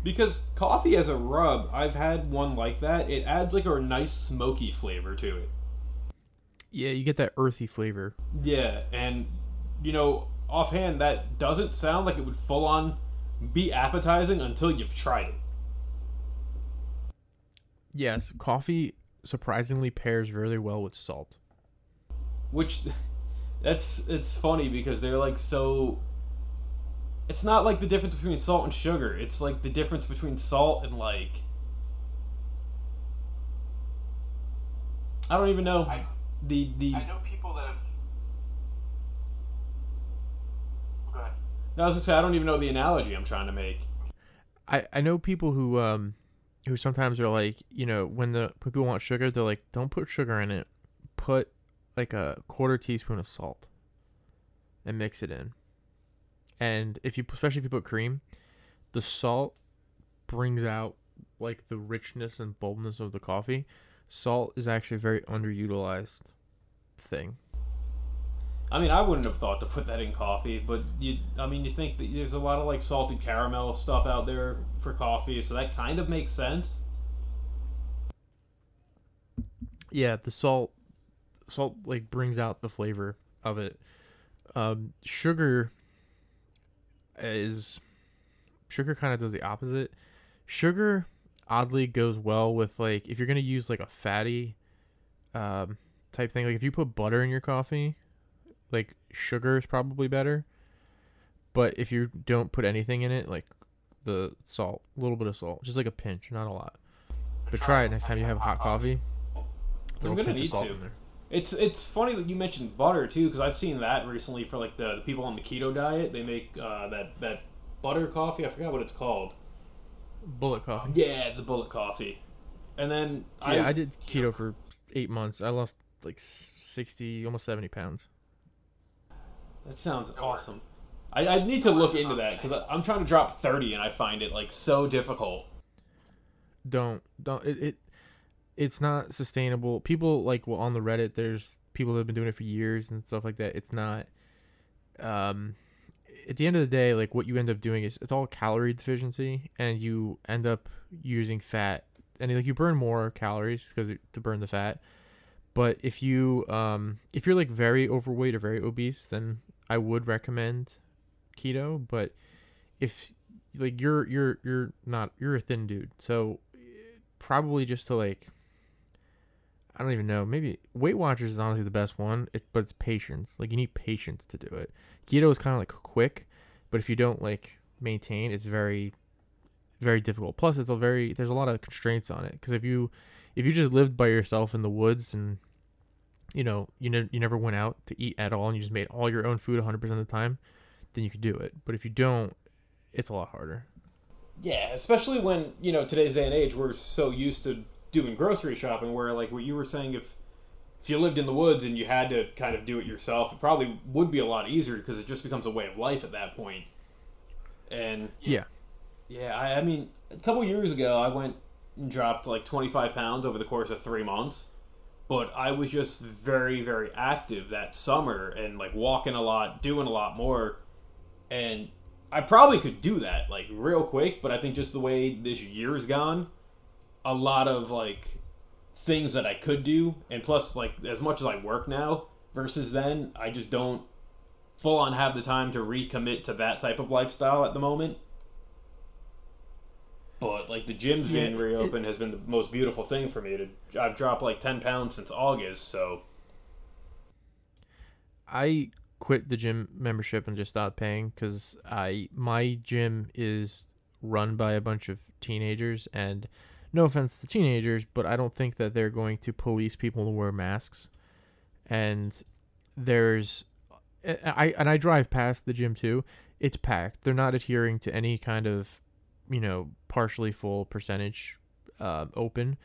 Because coffee as a rub, I've had one like that. It adds like a nice smoky flavor to it. Yeah, you get that earthy flavor. Yeah, and you know, offhand, that doesn't sound like it would full on be appetizing until you've tried it. Yes, coffee surprisingly pairs very well with salt. Which that's it's funny because they're like so it's not like the difference between salt and sugar. It's like the difference between salt and like I don't even know I, the the I know people that have. Go ahead. No, I was gonna say I don't even know the analogy I'm trying to make. I I know people who um who sometimes are like, you know, when the when people want sugar, they're like, don't put sugar in it. Put like a quarter teaspoon of salt and mix it in. And if you especially if you put cream, the salt brings out like the richness and boldness of the coffee. Salt is actually a very underutilized thing. I mean, I wouldn't have thought to put that in coffee, but you, I mean, you think that there's a lot of like salted caramel stuff out there for coffee, so that kind of makes sense. Yeah, the salt salt like brings out the flavor of it. Um, sugar is sugar kind of does the opposite. Sugar oddly goes well with like if you're gonna use like a fatty um, type thing. Like if you put butter in your coffee, like sugar is probably better. But if you don't put anything in it, like the salt, a little bit of salt, just like a pinch, not a lot. But try it next time you have hot coffee. I'm gonna need to. It's it's funny that you mentioned butter too, because I've seen that recently for like the, the people on the keto diet. They make uh, that that butter coffee. I forgot what it's called. Bullet coffee. Yeah, the bullet coffee. And then Yeah, I, did keto for eight months. I lost like sixty, almost seventy pounds. That sounds awesome. I, I need to look into that because I'm trying to drop thirty, and I find it like so difficult. Don't don't it. it it's not sustainable. People like well on the Reddit, there's people that have been doing it for years and stuff like that. It's not. Um, at the end of the day, like what you end up doing is it's all calorie deficiency, and you end up using fat, and like you burn more calories because to burn the fat. But if you um if you're like very overweight or very obese, then I would recommend keto. But if like you're you're you're not you're a thin dude, so probably just to like I don't even know. Maybe Weight Watchers is honestly the best one, it, but it's patience. Like you need patience to do it. Keto is kind of like quick, but if you don't like maintain, it's very, very difficult. Plus, it's a very there's a lot of constraints on it because if you if you just lived by yourself in the woods and you know you ne- you never went out to eat at all and you just made all your own food 100% of the time, then you could do it. But if you don't, it's a lot harder. Yeah, especially when you know today's day and age, we're so used to doing grocery shopping where like what you were saying if if you lived in the woods and you had to kind of do it yourself it probably would be a lot easier because it just becomes a way of life at that point. And yeah. Yeah. I, I mean a couple years ago i went and dropped like 25 pounds over the course of three months but i was just very very active that summer and like walking a lot doing a lot more and i probably could do that like real quick but i think just the way this year's gone a lot of like things that I could do, and plus like as much as I work now versus then, I just don't full on have the time to recommit to that type of lifestyle at the moment. But like the gym's Yeah, being reopened has been the most beautiful thing for me. To I've dropped like ten pounds since August, so I quit the gym membership and just stopped paying because I my gym is run by a bunch of teenagers and no offense to teenagers, but I don't think that they're going to police people to wear masks. And there's I and I drive past the gym too. It's packed. They're not adhering to any kind of, you know, partially full percentage uh, open.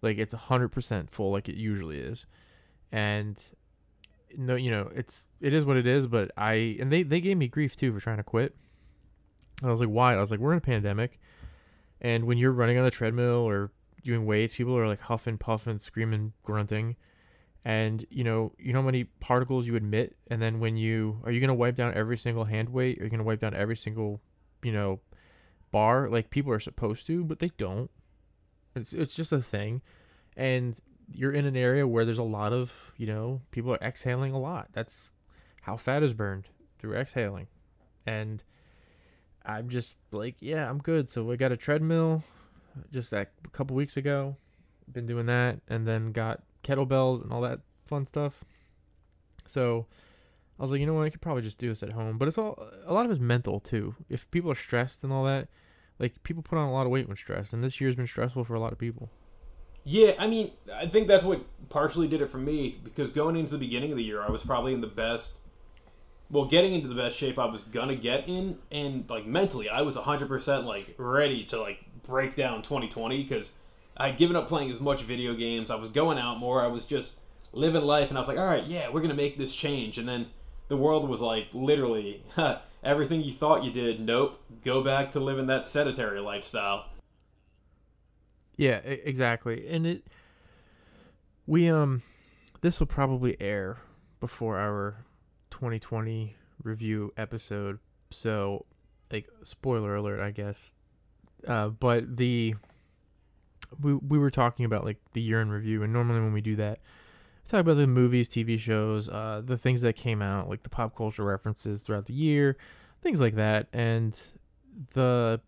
Like it's hundred percent full, like it usually is. And no, you know, it's it is what it is. But I and they they gave me grief too for trying to quit. And I was like, why? I was like, we're in a pandemic. And when you're running on the treadmill or doing weights, people are like huffing, puffing, screaming, grunting. And you know, you know how many particles you emit, and then when you are you gonna wipe down every single hand weight? Are you gonna wipe down every single, you know, bar? Like people are supposed to, but they don't. It's it's just a thing, and you're in an area where there's a lot of you know people are exhaling a lot. That's how fat is burned through exhaling, and I'm just like, yeah, I'm good. So I got a treadmill just that a couple weeks ago. Been doing that and then got kettlebells and all that fun stuff. So I was like, you know what, I could probably just do this at home. But it's all a lot of it's mental too. If people are stressed and all that, like people put on a lot of weight when stressed, and this year's been stressful for a lot of people. Yeah, I mean, I think that's what partially did it for me because going into the beginning of the year, I was probably in the best well, getting into the best shape I was gonna get in, and like mentally, I was 100% like ready to like break down 2020 because I'd given up playing as much video games. I was going out more. I was just living life, and I was like, all right, yeah, we're gonna make this change. And then the world was like, literally, everything you thought you did, nope, go back to living that sedentary lifestyle. Yeah, exactly. And it, we um, this will probably air before our 2020 review episode. So, like, spoiler alert, I guess. Uh, but the we we were talking about like the year in review, and normally when we do that, we talk about the movies, TV shows, uh, the things that came out, like the pop culture references throughout the year, things like that. And the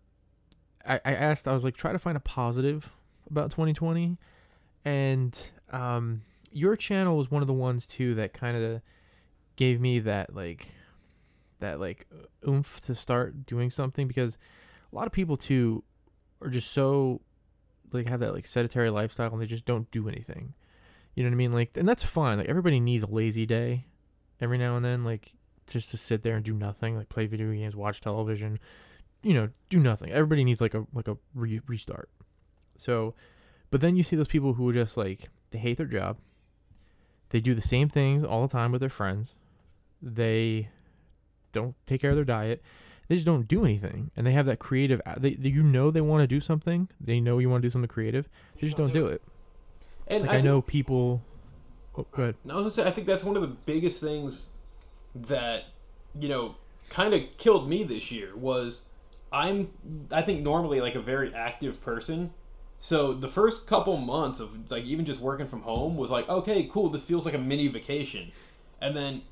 I, I asked, I was like, try to find a positive about 2020, and um, your channel was one of the ones too that kind of gave me that like that like oomph to start doing something because a lot of people too are just so like have that like sedentary lifestyle and they just don't do anything You know what I mean? Like, and that's fine. Like, everybody needs a lazy day every now and then, like, just to sit there and do nothing, like play video games, watch television, you know, do nothing. Everybody needs like a like a re- restart. So, but then you see those people who just like they hate their job. They do the same things all the time with their friends. They don't take care of their diet. They just don't do anything, and they have that creative. They, they you know they want to do something. They know you want to do something creative. They just don't do it. And Like I, know people. Oh, go ahead. I was gonna say, I think that's one of the biggest things that you know kind of killed me this year was I'm I think normally like a very active person. So the first couple months of like even just working from home was like okay cool this feels like a mini vacation, and then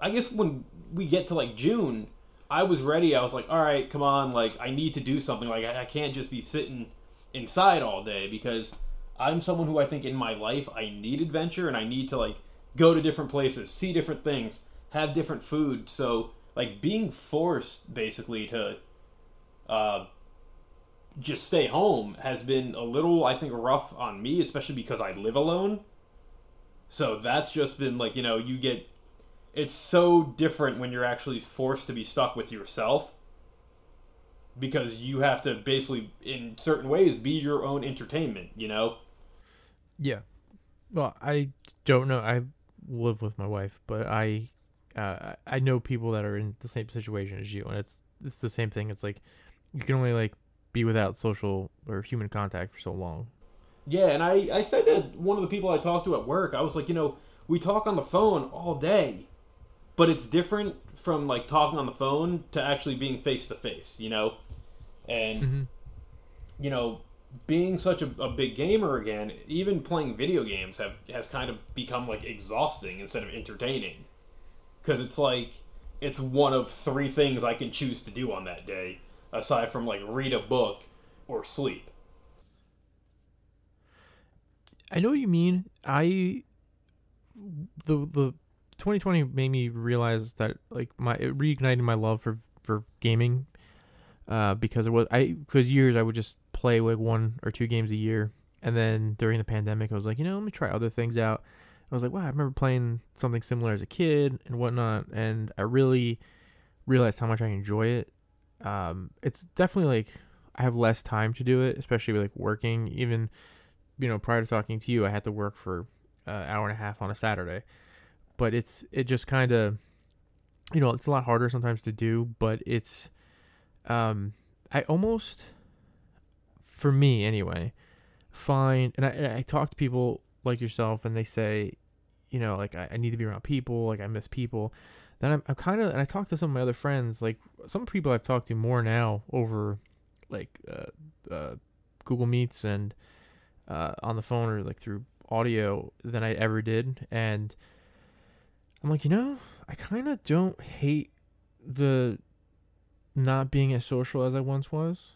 I guess when we get to like June I was ready I was like all right come on like I need to do something like I, I can't just be sitting inside all day because I'm someone who I think in my life I need adventure and I need to like go to different places, see different things, have different food. So like being forced basically to uh just stay home has been a little I think rough on me, especially because I live alone. So that's just been like, you know, you get it's so different when you're actually forced to be stuck with yourself because you have to basically in certain ways be your own entertainment, you know? Yeah. Well, I don't know. I live with my wife, but I uh, I know people that are in the same situation as you, and it's it's the same thing. It's like you can only like be without social or human contact for so long. Yeah, and I, I said to one of the people I talked to at work, I was like, you know, we talk on the phone all day, but it's different from like talking on the phone to actually being face to face, you know? And, Mhm. you know, being such a, a big gamer again, even playing video games have has kind of become like exhausting instead of entertaining. Because it's like, it's one of three things I can choose to do on that day, aside from like read a book or sleep. I know what you mean. I the the 2020 made me realize that like my it reignited my love for for gaming uh because it was I because years I would just play like one or two games a year. And then during the pandemic I was like you know let me try other things out. I was like wow I remember playing something similar as a kid and whatnot. And I really realized how much I enjoy it. Um it's definitely like I have less time to do it especially with like working. Even you know, prior to talking to you, I had to work for an hour and a half on a Saturday. But it's it just kind of, you know, it's a lot harder sometimes to do. But it's, um, I almost, for me anyway, find and I I talk to people like yourself, and they say, you know, like I, I need to be around people, like I miss people. Then I'm, I'm kind of, and I talk to some of my other friends, like some people I've talked to more now over, like, uh, uh, Google Meets and uh, on the phone or like through audio than I ever did. And I'm like, you know, I kind of don't hate the not being as social as I once was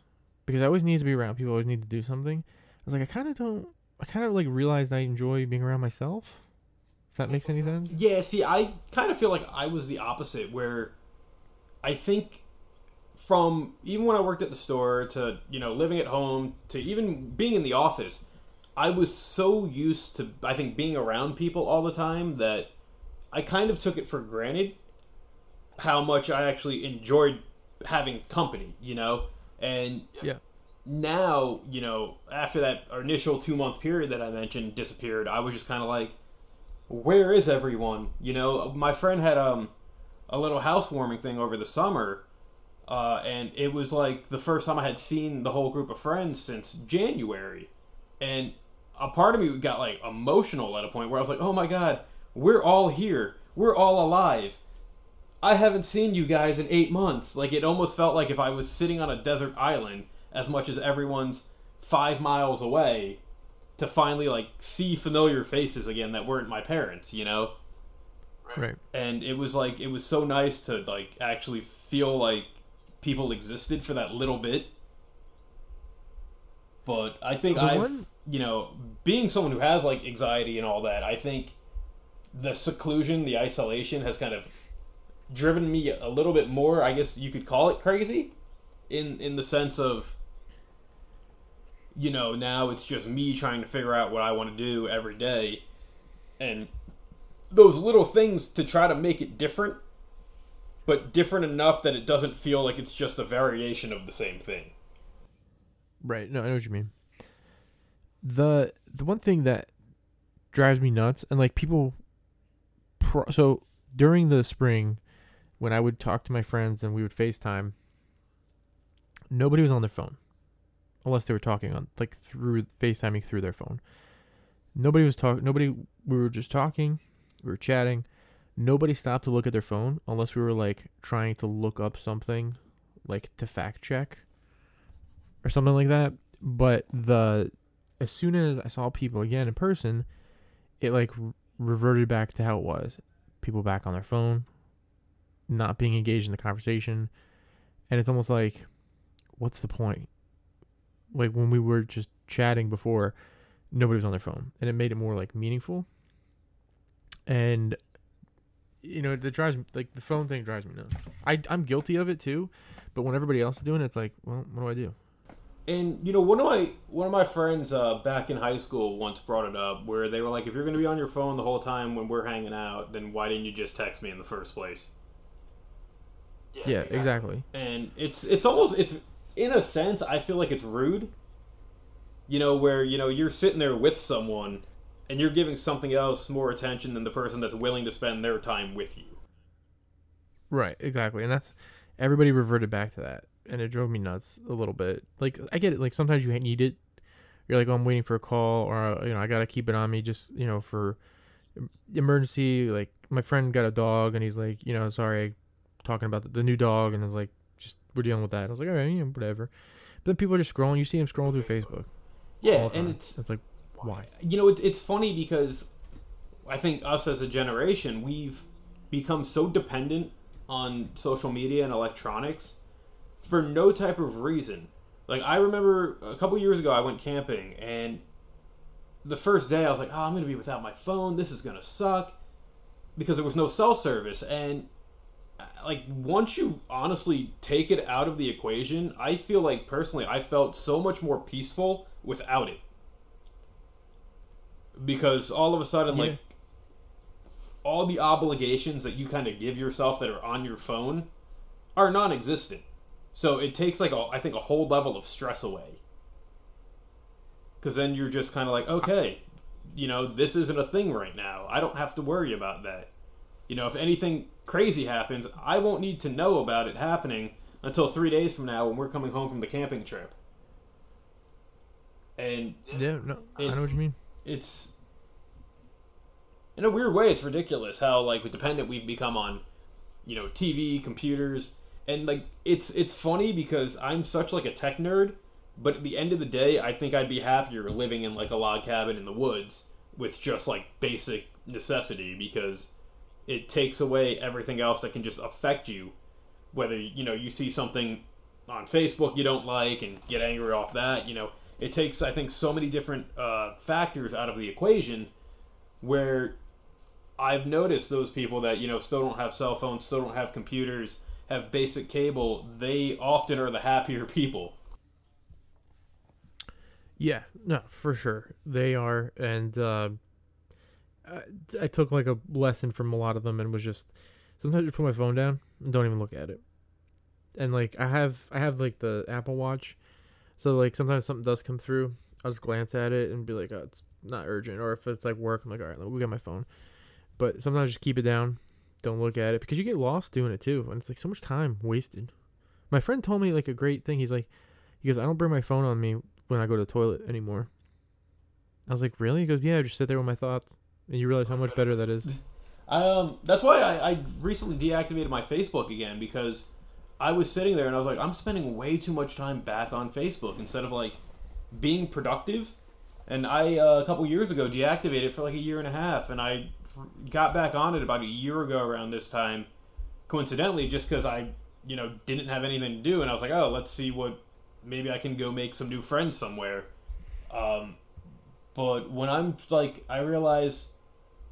because I always need to be around people, always need to do something. I was like, I kind of don't, I kind of like realized I enjoy being around myself. If that makes any sense. Yeah, see, I kind of feel like I was the opposite, where I think from even when I worked at the store to, you know, living at home to even being in the office, I was so used to, I think, being around people all the time that I kind of took it for granted how much I actually enjoyed having company, you know? And Yeah. now, you know, after that initial two month period that I mentioned disappeared, I was just kind of like, where is everyone? You know, my friend had um a little housewarming thing over the summer, uh, and it was like the first time I had seen the whole group of friends since January, and a part of me got like emotional at a point where I was like, oh my god, we're all here, we're all alive. I haven't seen you guys in eight months. Like it almost felt like if I was sitting on a desert island, as much as everyone's five miles away, to finally like see familiar faces again that weren't my parents, you know? Right. And it was like it was so nice to like actually feel like people existed for that little bit. But I think one- you know, being someone who has like anxiety and all that, I think the seclusion, the isolation has kind of driven me a little bit more, I guess you could call it crazy in in the sense of you know, now it's just me trying to figure out what I want to do every day and those little things to try to make it different, but different enough that it doesn't feel like it's just a variation of the same thing. Right. No, I know what you mean. The the one thing that drives me nuts and like people pro- so during the spring when I would talk to my friends and we would FaceTime nobody was on their phone unless they were talking on like through FaceTiming through their phone. Nobody was talking nobody we were just talking, we were chatting. Nobody stopped to look at their phone unless we were like trying to look up something like to fact check or something like that. But the as soon as I saw people again in person, it like reverted back to how it was. People back on their phone, not being engaged in the conversation, and it's almost like, what's the point? Like when we were just chatting before, nobody was on their phone, and it made it more like meaningful. And you know, it drives me like the phone thing drives me nuts. I I'm guilty of it too, but when everybody else is doing it, it's like, well, what do I do? And you know, one of my one of my friends uh, back in high school once brought it up, where they were like, "If you're going to be on your phone the whole time when we're hanging out, then why didn't you just text me in the first place?" Yeah, exactly. And it's it's almost it's in a sense I feel like it's rude. You know, where you know you're sitting there with someone, and you're giving something else more attention than the person that's willing to spend their time with you. Right, exactly. And that's everybody reverted back to that. And it drove me nuts a little bit. Like I get it, like sometimes you need it. You're like, oh, I'm waiting for a call or uh, you know, I got to keep it on me just, you know, for emergency like my friend got a dog and he's like, you know, sorry, talking about the, the new dog and I was like, just we're dealing with that. I was like, all right, you know, whatever. But then people are just scrolling. You see them scrolling through Facebook. Yeah, and it's it's like, why? you know it, it's funny because I think us as a generation we've become so dependent on social media and electronics for no type of reason. Like I remember a couple years ago I went camping and the first day I was like, "Oh, I'm going to be without my phone. This is going to suck." Because there was no cell service and uh, like once you honestly take it out of the equation, I feel like personally I felt so much more peaceful without it because all of a sudden Yeah. like all the obligations that you kind of give yourself that are on your phone are non-existent so it takes like a, i think a whole level of stress away. Because then you're just kind of like okay you know this isn't a thing right now. I don't have to worry about that. You know if anything crazy happens i won't need to know about it happening until three days from now when we're coming home from the camping trip. And Yeah, no, I know what you mean. it's in a weird way it's ridiculous how like dependent we've become on you know tv computers and like it's it's funny because i'm such like a tech nerd but at the end of the day i think i'd be happier living in like a log cabin in the woods with just like basic necessity because it takes away everything else that can just affect you. Whether you know you see something on facebook you don't like and get angry off that you know it takes i think so many different uh, factors out of the equation where i've noticed those people that you know still don't have cell phones still don't have computers have basic cable they often are the happier people Yeah, no, for sure they are, and uh, I, I took like a lesson from a lot of them, and was just sometimes I just put my phone down and don't even look at it. And like I have, I have like the Apple Watch, so like sometimes something does come through, I'll just glance at it and be like, oh, it's not urgent, or if it's like work, I'm like, all right, let me get my phone. But sometimes just keep it down, don't look at it because you get lost doing it too, and it's like so much time wasted. My friend told me like a great thing. He's like, he goes, I don't bring my phone on me when I go to the toilet anymore. I was like, really? He goes, yeah, I just sit there with my thoughts, and you realize how much better that is. Um, that's why I, I recently deactivated my Facebook again because I was sitting there and I was like, I'm spending way too much time back on Facebook instead of like being productive. And I uh, a couple years ago deactivated for like a year and a half, and I got back on it about a year ago around this time, coincidentally, just because I you know didn't have anything to do, and I was like, oh, let's see what maybe I can go make some new friends somewhere. Um, but when I'm like, I realize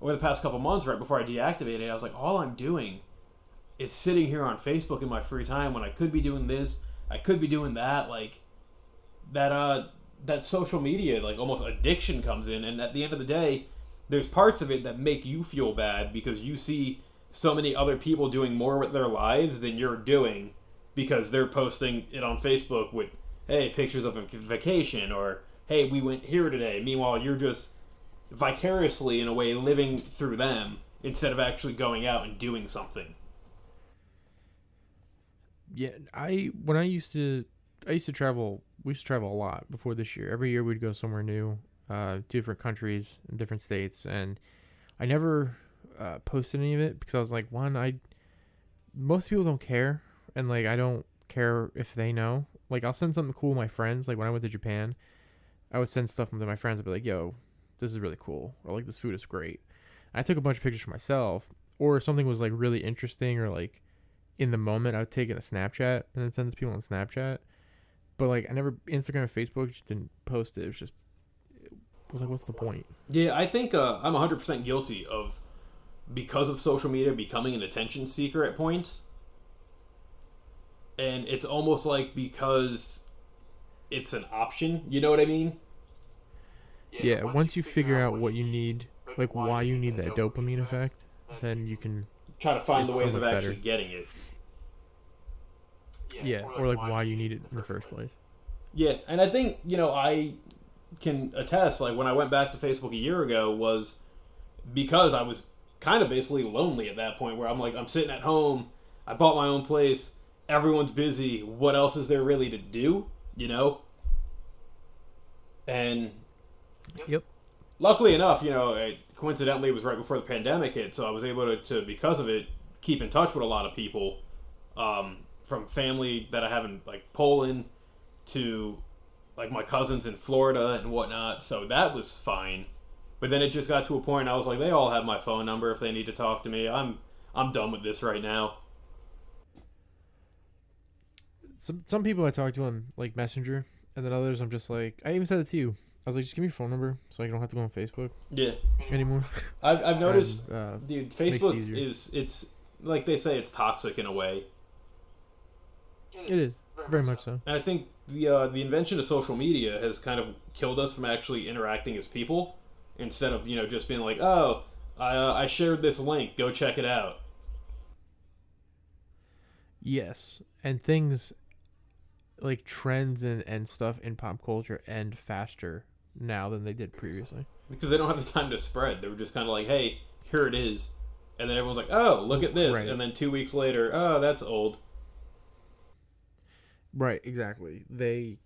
over the past couple months, right before I deactivated I was like, all I'm doing is sitting here on Facebook in my free time when I could be doing this, I could be doing that. Like that, uh, that social media, like almost addiction comes in, and at the end of the day, there's parts of it that make you feel bad because you see so many other people doing more with their lives than you're doing because they're posting it on Facebook with hey pictures of a vacation or hey we went here today meanwhile you're just vicariously in a way living through them instead of actually going out and doing something Yeah, I when I used to I used to travel. We used to travel a lot before this year. Every year we'd go somewhere new, uh, different countries and different states, and I never uh, posted any of it because I was like, one, I most people don't care, and like I don't care if they know. Like I'll send something cool to my friends. Like when I went to Japan, I would send stuff to my friends. I'd be like, "Yo, this is really cool," or like, "This food is great." I took a bunch of pictures for myself, or if something was like really interesting or like in the moment, I would take it a Snapchat and then send it to people on Snapchat. But like, I never Instagram or Facebook just didn't post it. It was just, it was like, what's the point? Yeah, I think uh, I'm 100% guilty of because of social media becoming an attention seeker at points. And it's almost like because it's an option, you know what I mean? Yeah, once you figure out what you need, like why you need that dopamine effect, then you can, Try to find It's the so ways of much actually better. getting it. Yeah, or like why you need it in the first place. Yeah, and I think, you know, I can attest, like, when I went back to Facebook a year ago was because I was kind of basically lonely at that point where I'm like, I'm sitting at home, I bought my own place, everyone's busy, what else is there really to do, you know? And Yep. luckily enough, you know, it, coincidentally, it was right before the pandemic hit, so I was able to, to because of it, keep in touch with a lot of people um, from family that I have in like Poland to like my cousins in Florida and whatnot. So that was fine. But then it just got to a point I was like, they all have my phone number if they need to talk to me. I'm I'm done with this right now. Some some people I talk to on like Messenger, and then others I'm just like, I even said it to you. I was like, just give me your phone number so I don't have to go on Facebook Yeah, anymore. I've, I've noticed, And, uh, dude, Facebook easier. is it's like they say it's toxic in a way. It is very much so. And I think the uh, the invention of social media has kind of killed us from actually interacting as people, instead of you know just being like, oh, I uh, I shared this link, go check it out. Yes, and things like trends and, and stuff in pop culture end faster now than they did previously. Because they don't have the time to spread. They were just kind of like, hey, here it is, and then everyone's like, oh, look at this, Right. and then two weeks later, oh, that's old. Right, exactly. They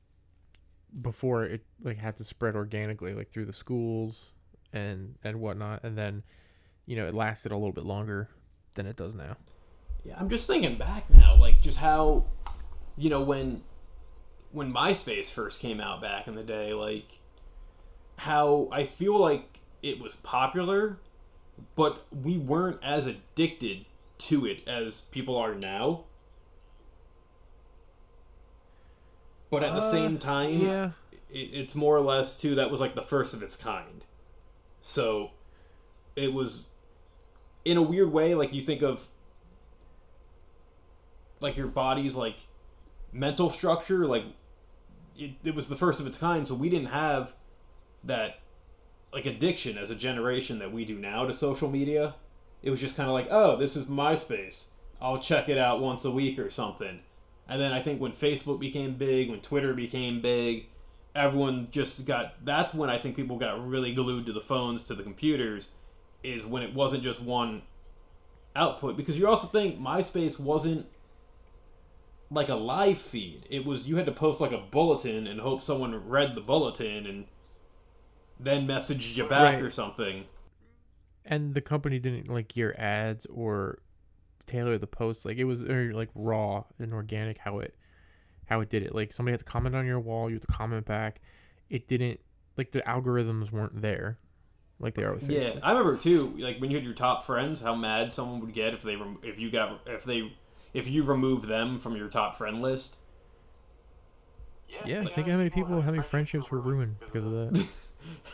before it like had to spread organically, like through the schools and and whatnot, and then you know it lasted a little bit longer than it does now. Yeah, I'm just thinking back now, like just how, you know, when when MySpace first came out back in the day, like how I feel like it was popular, but we weren't as addicted to it as people are now. But at the Uh, same time, Yeah, it, it's more or less too that was like the first of its kind. So it was in a weird way like you think of like your body's like mental structure like it, it was the first of its kind so we didn't have that like addiction as a generation that we do now to social media. It was just kind of like oh this is myspace i'll check it out once a week or something and then i think when facebook became big when twitter became big everyone just got that's when I think people got really glued to the phones, to the computers, is when it wasn't just one output. Because you also think MySpace wasn't like a live feed. It was you had to post like a bulletin and hope someone read the bulletin and then messaged you back Right. or something. and the company didn't like your ads or tailor the post. Like it was very like raw and organic how it how it did it. Like somebody had to comment on your wall, you had to comment back. It didn't like the algorithms weren't there like they are with Facebook. Yeah, I remember too. Like when you had your top friends, how mad someone would get if they rem- if you got if they if you removed them from your top friend list. Yeah, think how many people, how many friendships were ruined because of that.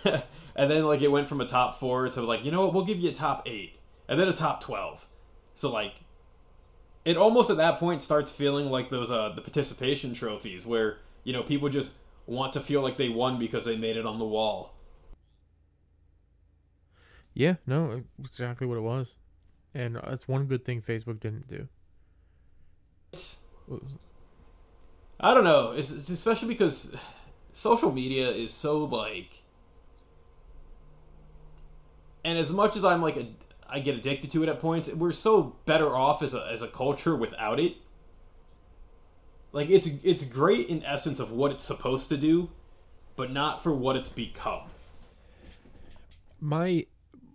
and then like it went from a top four to like you know what we'll give you a top eight and then a top 12 so like it almost at that point starts feeling like those uh the participation trophies where you know people just want to feel like they won because they made it on the wall Yeah, no, exactly what it was, and that's one good thing Facebook didn't do. I don't know. It's, it's especially because social media is so like, and as much as I'm like a, I get addicted to it at points, we're so better off as a as a culture without it. Like it's it's great in essence of what it's supposed to do, but not for what it's become. My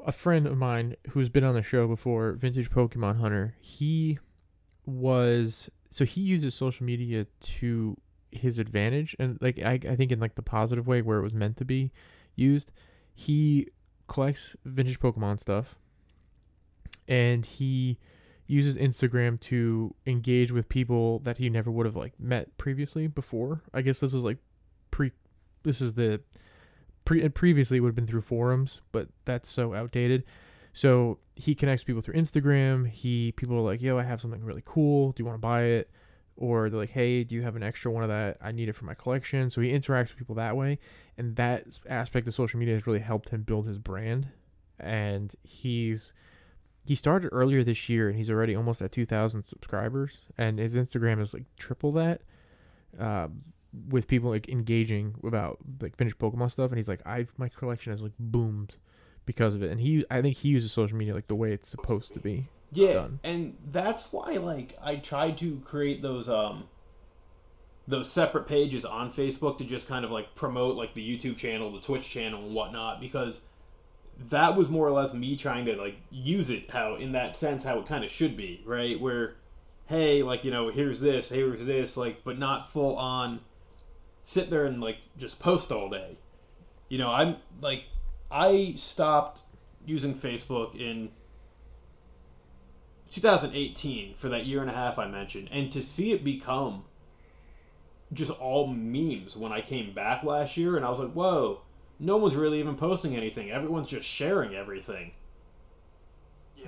a friend of mine who's been on the show before, Vintage Pokemon Hunter, he was so he uses social media to his advantage and like I, I think in like the positive way where it was meant to be used. He collects vintage Pokemon stuff and he uses Instagram to engage with people that he never would have like met previously before. I guess this was like pre this is the pre previously would have been through forums, but that's so outdated. So he connects people through Instagram. He people are like, "Yo, I have something really cool. Do you want to buy it?" Or they're like, "Hey, do you have an extra one of that? I need it for my collection." So he interacts with people that way, and that aspect of social media has really helped him build his brand. And he's he started earlier this year, and he's already almost at 2,000 subscribers, and his Instagram is like triple that. Um, with people like engaging about like vintage Pokemon stuff, and he's like, "I my collection has like boomed because of it." And he, I think he uses social media like the way it's supposed to be. Yeah, done. and that's why like I tried to create those um those separate pages on Facebook to just kind of like promote like the YouTube channel, the Twitch channel, and whatnot because that was more or less me trying to like use it how in that sense how it kind of should be right? Where hey like you know here's this here's this like but not full on sit there and like just post all day. You know i'm like i stopped using facebook in 2018 for that year and a half i mentioned and to see it become just all memes when i came back last year and i was like whoa no one's really even posting anything everyone's just sharing everything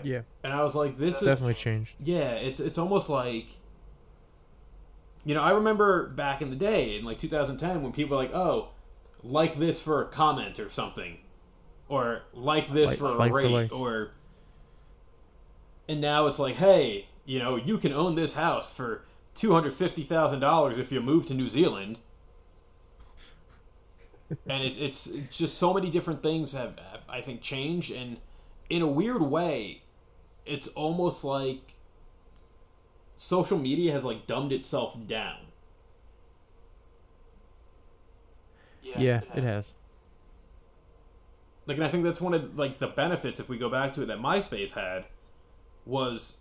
Yeah, and i was like this is definitely changed. yeah, it's it's almost like you know, I remember back in the day in like 2010 when people were like, "Oh, like this for a comment or something." Or like this Like- for a like for rate like. or and now it's like, "Hey, you know, you can own this house for $250,000 if you move to New Zealand." And it, it's it's just so many different things have, have I think changed and in a weird way it's almost like social media has like dumbed itself down. Yeah, it has. Like, and I think that's one of like the benefits if we go back to it that MySpace had was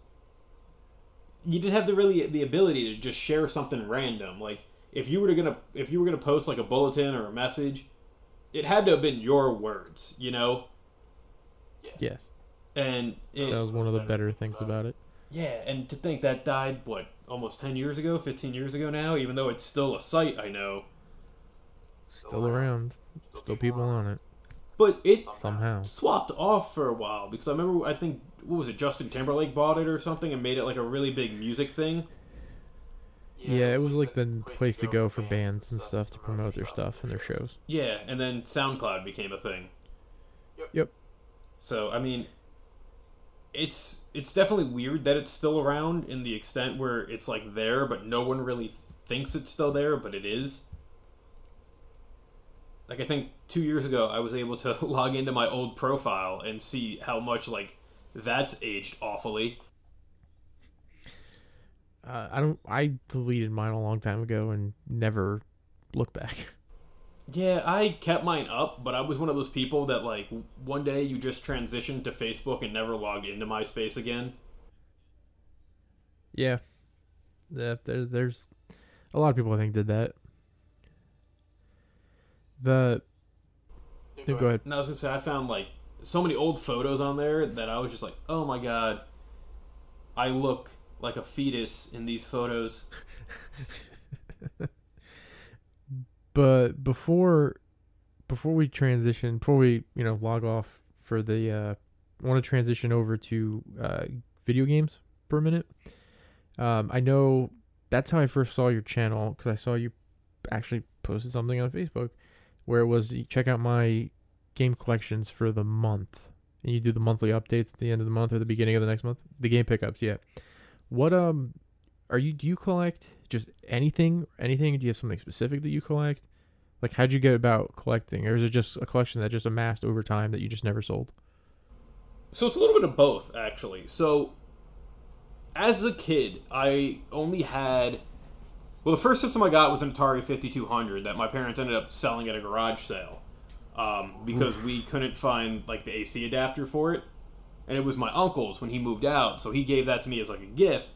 you didn't have the really the ability to just share something random. Like if you were gonna if you were gonna post like a bulletin or a message, it had to have been your words, you know. Yes, And it, that was one of the better things about it. Yeah, and to think that died what almost ten years ago, fifteen years ago now. Even though it's still a site, I know, Still around, still people on it but it somehow. swapped off for a while because I remember I think what was it Justin Timberlake bought it or something and made it like a really big music thing. Yeah, it was like the place to go for bands and stuff to promote their stuff and their shows. Yeah, and then SoundCloud became a thing. Yep. So I mean, it's it's definitely weird that it's still around in the extent where it's like there, but no one really thinks it's still there, but it is. Like I think two years ago, I was able to log into my old profile and see how much like that's aged awfully. Uh, I don't. I deleted mine a long time ago and never looked back. Yeah, I kept mine up, but I was one of those people that like one day you just transitioned to Facebook and never logged into MySpace again. Yeah, yeah. There, there's a lot of people I think did that. The Yeah, go ahead. And I was gonna say I found like so many old photos on there that I was just like, oh my god, I look like a fetus in these photos. but before before we transition, before we you know log off for the, uh, I want to transition over to uh, video games for a minute. Um, I know that's how I first saw your channel because I saw you actually posted something on Facebook where it was check out my game collections for the month, and you do the monthly updates at the end of the month or the beginning of the next month. The game pickups, yeah. What um, are you? Do you collect just anything? Anything? Do you have something specific that you collect? Like, how'd you get about collecting, or is it just a collection that just amassed over time that you just never sold? So it's a little bit of both, actually. So, as a kid, I only had. Well, the first system I got was an Atari 5200 that my parents ended up selling at a garage sale um, because we couldn't find like the AC adapter for it, and it was my uncle's when he moved out, so he gave that to me as like a gift.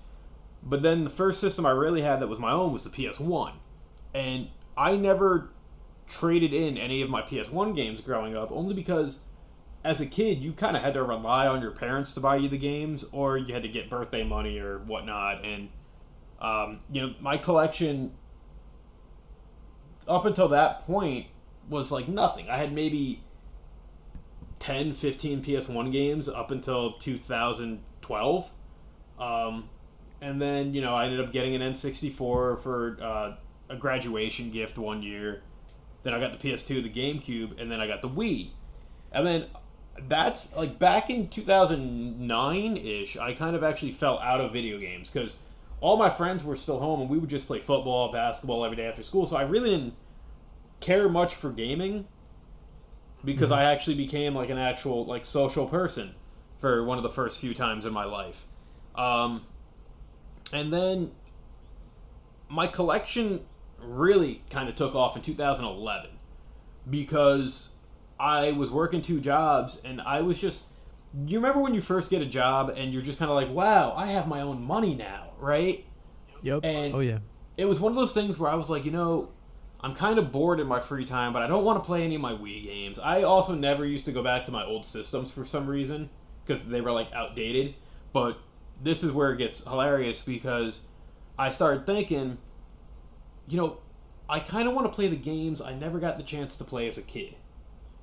But then the first system I really had that was my own was the PS1, and I never traded in any of my PS1 games growing up, only because as a kid, you kind of had to rely on your parents to buy you the games, or you had to get birthday money or whatnot. And um, you know, my collection up until that point was like nothing. I had maybe 10, 15 PS1 games up until 2012. Um, and then, you know, I ended up getting an N64 for uh, a graduation gift one year. Then I got the PS2, the GameCube, and then I got the Wii. And then that's like back in 2009 ish, I kind of actually fell out of video games because all my friends were still home and we would just play football, basketball every day after school. So I really didn't care much for gaming because Mhm. I actually became like an actual like social person for one of the first few times in my life. Um, and then my collection really kind of took off in 2011 because I was working two jobs and I was just you remember when you first get a job and you're just kind of like, "Wow, I have my own money now," right? Yep. And- oh yeah. It was one of those things where I was like, you know, I'm kind of bored in my free time, but I don't want to play any of my Wii games. I also never used to go back to my old systems for some reason because they were like outdated. But this is where it gets hilarious because I started thinking, you know, I kind of want to play the games I never got the chance to play as a kid.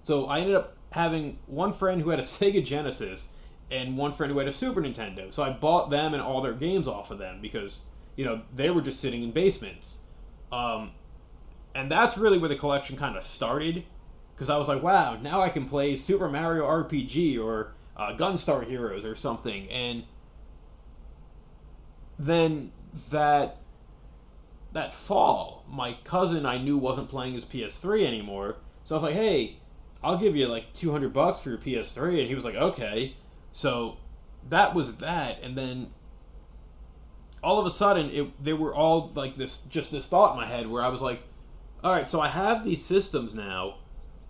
So I ended up having one friend who had a Sega Genesis and one friend who had a Super Nintendo. So I bought them and all their games off of them because, you know, they were just sitting in basements. Um, and that's really where the collection kind of started because I was like, wow, now I can play Super Mario RPG or uh, Gunstar Heroes or something. And then that that fall, my cousin I knew wasn't playing his PS3 anymore, so I was like, "Hey, I'll give you like 200 bucks for your PS3." And he was like, "Okay." So that was that, and then all of a sudden, it they were all like this, just this thought in my head where I was like, "All right, so I have these systems now.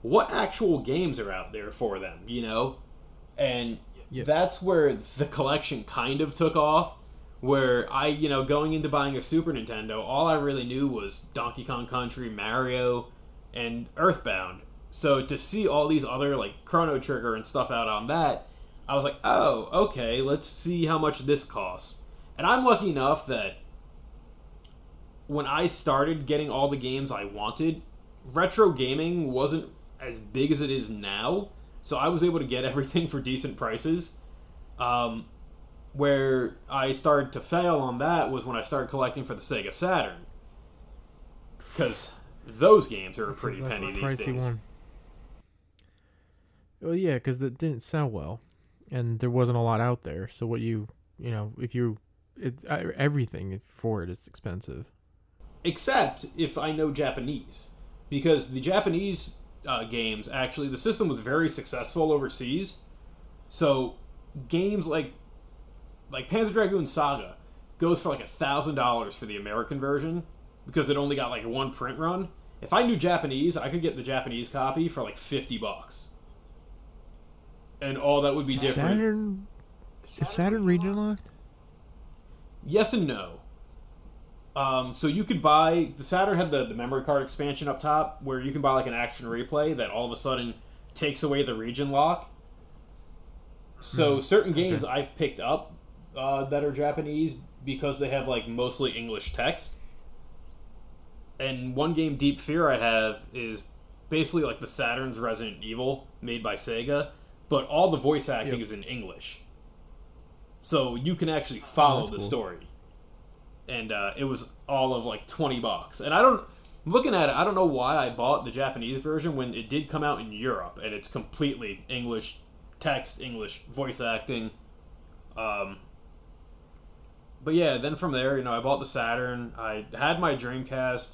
What actual games are out there for them?" You know, and Yeah. that's where the collection kind of took off where I, you know, going into buying a Super Nintendo, all I really knew was Donkey Kong Country, Mario, and Earthbound. So to see all these other like Chrono Trigger and stuff out on that, I was like, "Oh, okay, let's see how much this costs." And I'm lucky enough that when I started getting all the games I wanted, retro gaming wasn't as big as it is now. So I was able to get everything for decent prices. Um, where I started to fail on that was when I started collecting for the Sega Saturn. Because those games are a pretty that's penny a these days. one. Well, yeah, because it didn't sell well, and there wasn't a lot out there. So what you, you know, if you, it's everything for it is expensive. Except if I know Japanese. Because the Japanese uh, games, actually, the system was very successful overseas. So games like like Panzer Dragoon Saga goes for like a thousand dollars for the American version because it only got like one print run. If I knew Japanese, I could get the Japanese copy for like fifty bucks, and all that would be different. Saturn is Saturn region locked? Yes and no. Um, so you could buy the Saturn had the, the memory card expansion up top where you can buy like an action replay that all of a sudden takes away the region lock. So Hmm, certain games I've picked up uh, that are Japanese because they have like mostly English text. And one game, Deep Fear, I have is basically like the Saturn's Resident Evil made by Sega, but all the voice acting Yep. is in English. So you can actually follow that's the cool. story. And uh, it was all of like 20 bucks. And I don't, looking at it, I don't know why I bought the Japanese version when it did come out in Europe and it's completely English text, English voice acting. Um, but yeah, then from there, you know, I bought the Saturn. I had my Dreamcast.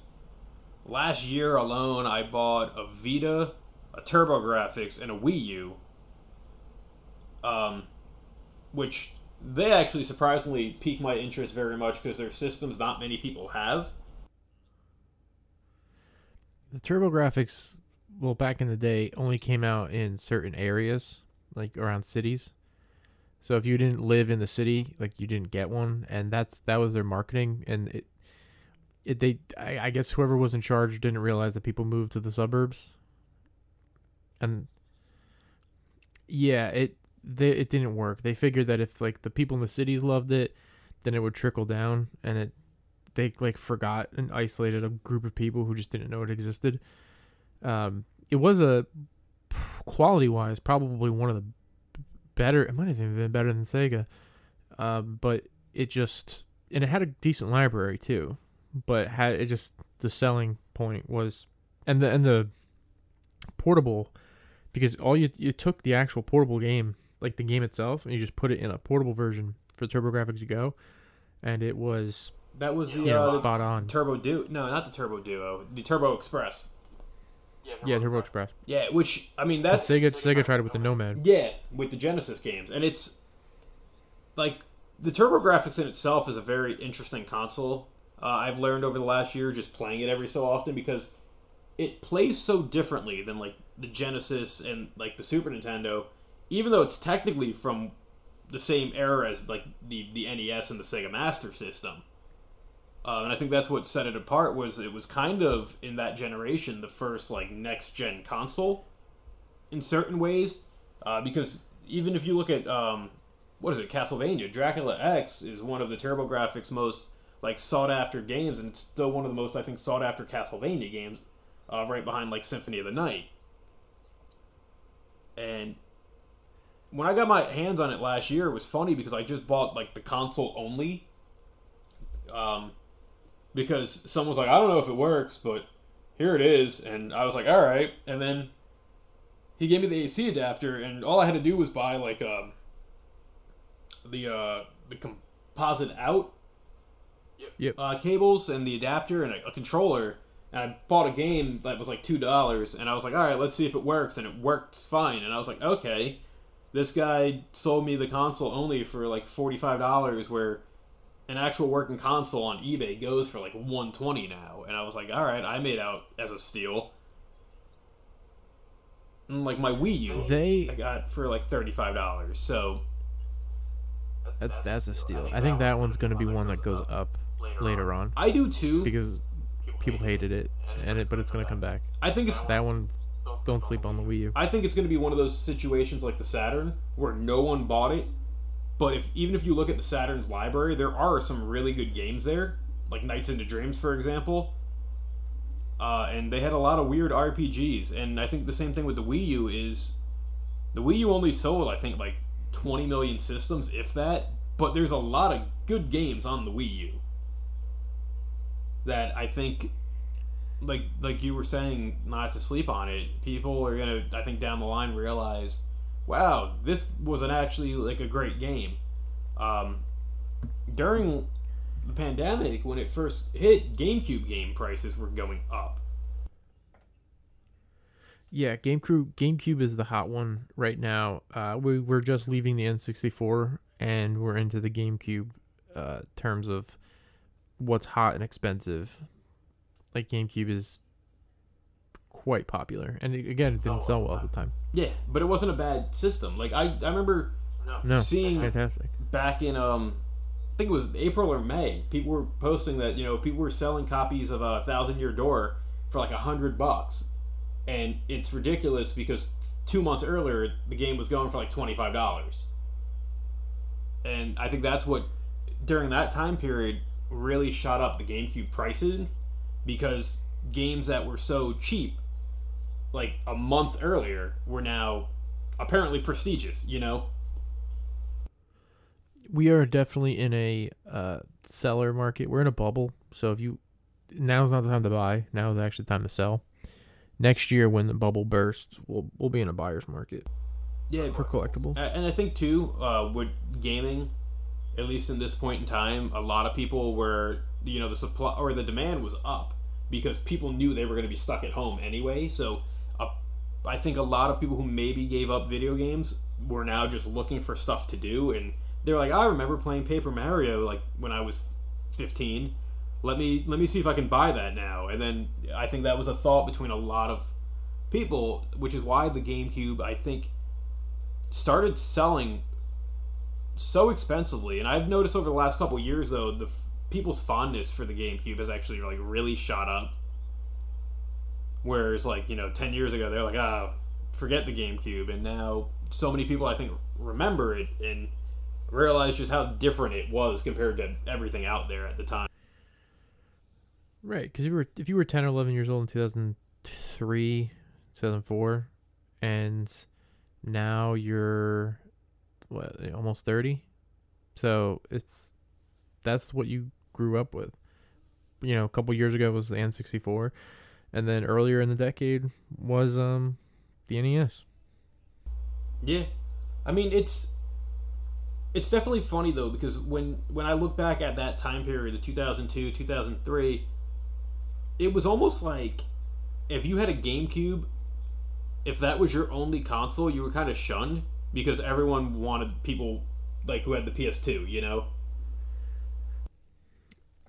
Last year alone, I bought a Vita, a TurboGrafx, and a Wii U. Um, which they actually surprisingly pique my interest very much because they're systems not many people have. The TurboGrafx, well, back in the day, only came out in certain areas, like around cities. So if you didn't live in the city, like you didn't get one, and that's that was their marketing, and it, it they I, I guess whoever was in charge didn't realize that people moved to the suburbs, and yeah, it they, it didn't work. They figured that if like the people in the cities loved it, then it would trickle down, and it they like forgot and isolated a group of people who just didn't know it existed. Um, it was a quality wise probably one of the better. It might have even been better than Sega, um, but it just and it had a decent library too. But had it just the selling point was and the and the portable because all you you took the actual portable game like the game itself and you just put it in a portable version for TurboGrafx to Go, and it was That was the yeah uh, spot on. Turbo Duo. No, not the Turbo Duo. The Turbo Express. Yeah, Yeah, Turbo Express. Yeah, which I mean that's Sega Sega tried it with the Nomad. yeah with the Genesis games, and it's like the TurboGrafx in itself is a very interesting console. Uh, I've learned over the last year just playing it every so often because it plays so differently than like the Genesis and like the Super Nintendo, even though it's technically from the same era as like the the NES and the Sega Master System. Uh, and I think that's what set it apart was it was kind of in that generation the first like next gen console in certain ways uh, because even if you look at um, what is it Castlevania Dracula X is one of the TurboGrafx most like sought after games and it's still one of the most I think sought after Castlevania games uh, right behind like Symphony of the Night and when I got my hands on it last year it was funny because I just bought like the console only um, because someone was like, I don't know if it works, but here it is. And I was like, all right. And then he gave me the AC adapter, and all I had to do was buy like um, the uh, the composite out Yep. uh, cables and the adapter and a, a controller. And I bought a game that was like two dollars, and I was like, all right, let's see if it works. And it worked fine. And I was like, okay, this guy sold me the console only for like forty five dollars, where an actual working console on eBay goes for like 120 now, and I was like, all right, I made out as a steal. And like my Wii U, They I got for like 35 dollars. So that, that's a steal. I think that one's going to be one that goes up later on I do too. because people hated it, and it but it's going to come back. I think it's That one, don't sleep on the Wii U. I think it's going to be one of those situations like the Saturn where no one bought it, but if even if you look at the Saturn's library, there are some really good games there, like Nights into Dreams, for example. Uh, and they had a lot of weird RPGs, and I think the same thing with the Wii U is the Wii U only sold I think like 20 million systems, if that. But there's a lot of good games on the Wii U that I think like like you were saying not to sleep on it people are gonna i think down the line realize wow this wasn't actually like a great game um, during the pandemic when it first hit gamecube game prices were going up Yeah, GameCube GameCube is the hot one right now. Uh, we we're just leaving the N64 and we're into the GameCube uh, terms of what's hot and expensive. Like GameCube is quite popular, and it, again, it didn't sell well at the time. yeah but it wasn't a bad system like i, I remember No. No, Seeing- fantastic. back in um I think it was April or May, people were posting that, you know, people were selling copies of a thousand year door for like a hundred bucks. And it's ridiculous because two months earlier the game was going for like twenty five dollars. And I think that's what during that time period really shot up the GameCube pricing because games that were so cheap like a month earlier were now apparently prestigious, you know? we are definitely in a uh, seller market. We're in a bubble. So if you now's not the time to buy. Now is actually the time to sell. Next year, when the bubble bursts, we'll we'll be in a buyer's market. Yeah, for collectibles. And I think too, uh, with gaming, at least in this point in time, a lot of people were, you know, the supply or the demand was up because people knew they were going to be stuck at home anyway. So, uh, I think a lot of people who maybe gave up video games were now just looking for stuff to do, and they're like, I remember playing Paper Mario like when I was fifteen. Let me let me see if I can buy that now. And then I think that was a thought between a lot of people, which is why the GameCube I think started selling so expensively. And I've noticed over the last couple years though, the people's fondness for the GameCube has actually like really shot up. Whereas like you know, ten years ago they're like, ah, forget the GameCube, and now so many people I think remember it and realize just how different it was compared to everything out there at the time. Right, because you were if you were ten or eleven years old in two thousand three, two thousand four, and now you're what almost thirty, so it's that's what you grew up with. You know, a couple years ago was the N sixty four, and then earlier in the decade was um the NES. Yeah, I mean it's it's definitely funny though because when when I look back at that time period, the two thousand two, two thousand three, it was almost like if you had a GameCube, if that was your only console, you were kind of shunned because everyone wanted people like who had the PS2, you know.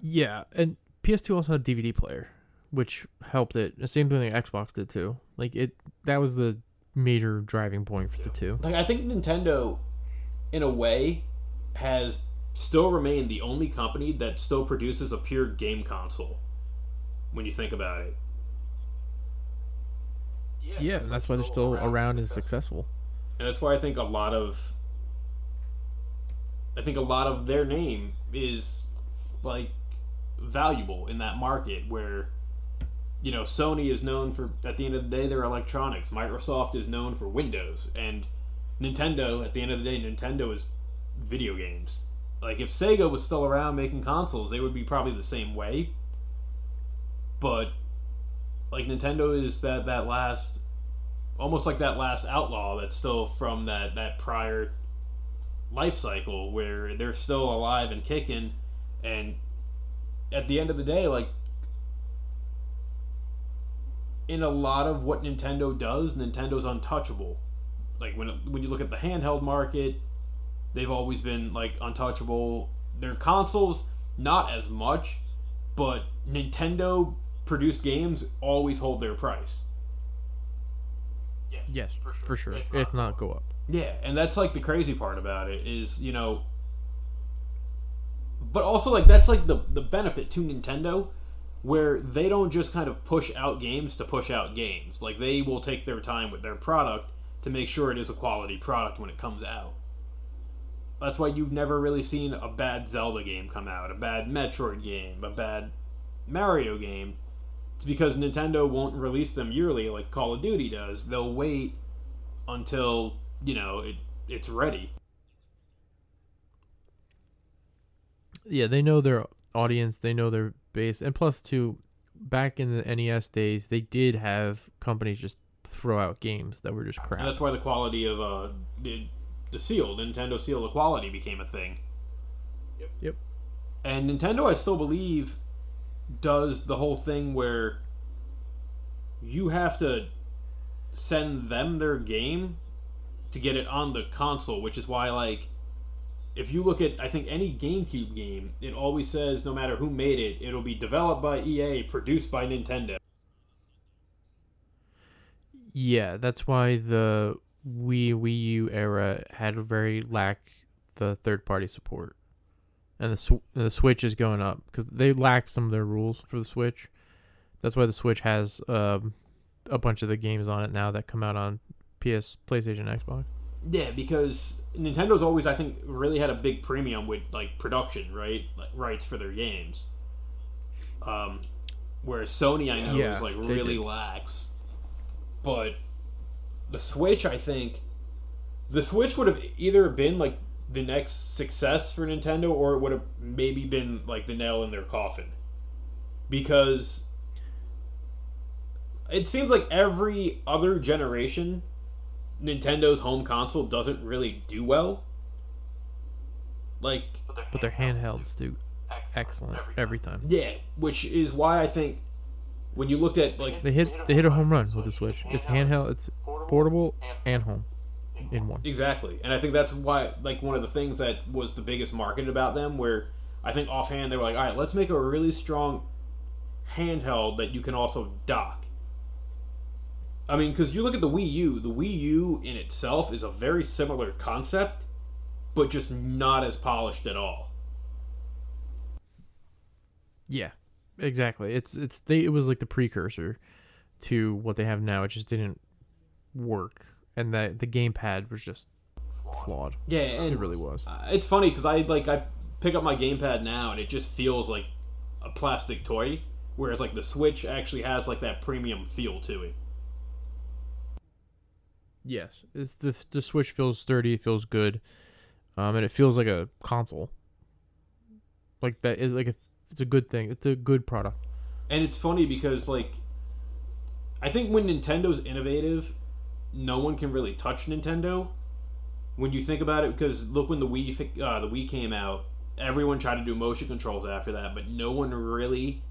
Yeah, and PS2 also had DVD player, which helped it. The same thing the Xbox did too. Like it, that was the major driving point for the two. Like I think Nintendo, in a way, has still remained the only company that still produces a pure game console. When you think about it, Yeah, and that's why they're still around and successful. and that's why I think a lot of, I think a lot of their name is, like, valuable in that market where. You know, Sony is known for at the end of the day their electronics. Microsoft is known for Windows, and Nintendo at the end of the day Nintendo is video games. Like if Sega was still around making consoles, they would be probably the same way. But like Nintendo is that that last almost like that last outlaw that's still from that that prior life cycle where they're still alive and kicking and at the end of the day like in a lot of what Nintendo does, Nintendo's untouchable. Like when when you look at the handheld market, they've always been like untouchable. Their consoles not as much, but Nintendo produced games always hold their price. Yes, Yes, for sure. for sure. If If not, go up. Yeah, and that's like the crazy part about it is, you know, but also like that's like the the benefit to Nintendo where they don't just kind of push out games to push out games. Like they will take their time with their product to make sure it is a quality product when it comes out. That's why you've never really seen a bad Zelda game come out, a bad Metroid game, a bad Mario game. It's because Nintendo won't release them yearly like Call of Duty does. They'll wait until, you know, it it's ready. Yeah, they know their audience, they know their base, and plus, too, back in the NES days, they did have companies just throw out games that were just crap. And that's why the quality of uh the, the seal, Nintendo seal of quality became a thing. Yep. Yep. And Nintendo I still believe does the whole thing where you have to send them their game to get it on the console, which is why like if you look at I think any GameCube game, it always says no matter who made it, it'll be developed by EA, produced by Nintendo. Yeah, that's why the Wii Wii U era had a very lack the third party support, and the sw- the Switch is going up because they lack some of their rules for the Switch. That's why the Switch has um, a bunch of the games on it now that come out on PS, PlayStation, Xbox. Yeah, because Nintendo's always, I think, really had a big premium with like production, right? Like rights for their games. Um, whereas Sony, I know, Yeah, is like really lax. But the Switch, I think, the Switch would have either been like the next success for Nintendo, or it would have maybe been like the nail in their coffin, because it seems like every other generation Nintendo's home console doesn't really do well. Like, But their handhelds do excellent every time. yeah, which is why I think when you looked at like They hit they hit a home run with the Switch. It's handheld, it's portable and home in one. Exactly. And I think that's why, like, one of the things that was the biggest market about them, where I think offhand they were like, all right, let's make a really strong handheld that you can also dock. I mean, because you look at the Wii U, the Wii U in itself is a very similar concept, but just not as polished at all. Yeah, exactly. It's it's they it was like the precursor to what they have now. It just didn't work, and that the gamepad was just flawed. Yeah, and It really was. It's funny because I like I pick up my gamepad now and it just feels like a plastic toy, whereas like the Switch actually has like that premium feel to it. Yes, it's the the Switch feels sturdy, it feels good, um, and it feels like a console. Like that, it, like a, it's a good thing. It's a good product. And it's funny because like I think when Nintendo's innovative, no one can really touch Nintendo. When you think about it, because look when the Wii uh, the Wii came out, everyone tried to do motion controls after that, but no one really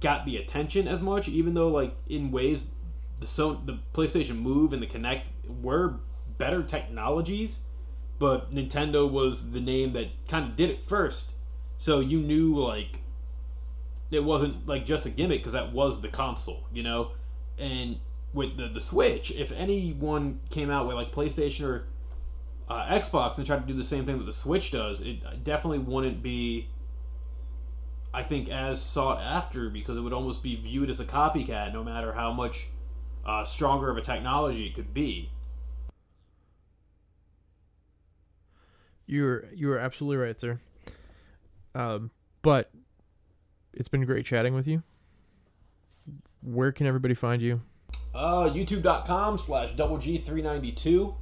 got the attention as much. Even though like in ways, the so the PlayStation Move and the Kinect were better technologies, but Nintendo was the name that kind of did it first. So you knew like it wasn't like just a gimmick because that was the console, you know. And with the the Switch, if anyone came out with like PlayStation or uh, Xbox and tried to do the same thing that the Switch does, it definitely wouldn't be, I think, as sought after because it would almost be viewed as a copycat, no matter how much uh, stronger of a technology it could be. You're you are absolutely right, sir. Um, but it's been great chatting with you. Where can everybody find you? Uh, YouTube.com slash double G three ninety two.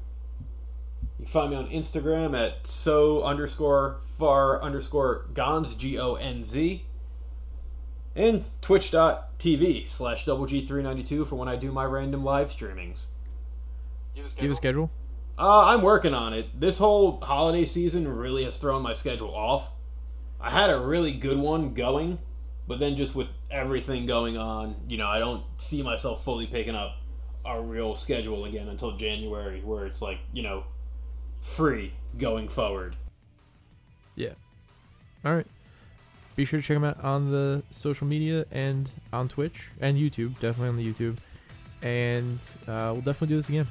You can find me on Instagram at so underscore far underscore gonz G O N Z. And twitch.tv slash double G three ninety two for when I do my random live streamings. Do Do you have a schedule? Uh, I'm working on it. This whole holiday season really has thrown my schedule off. I had a really good one going, but then just with everything going on, you know, I don't see myself fully picking up a real schedule again until January, where it's like, you know, free going forward. Yeah. All right. Be sure to check them out on the social media and on Twitch and YouTube. Definitely on the YouTube. And uh, we'll definitely do this again.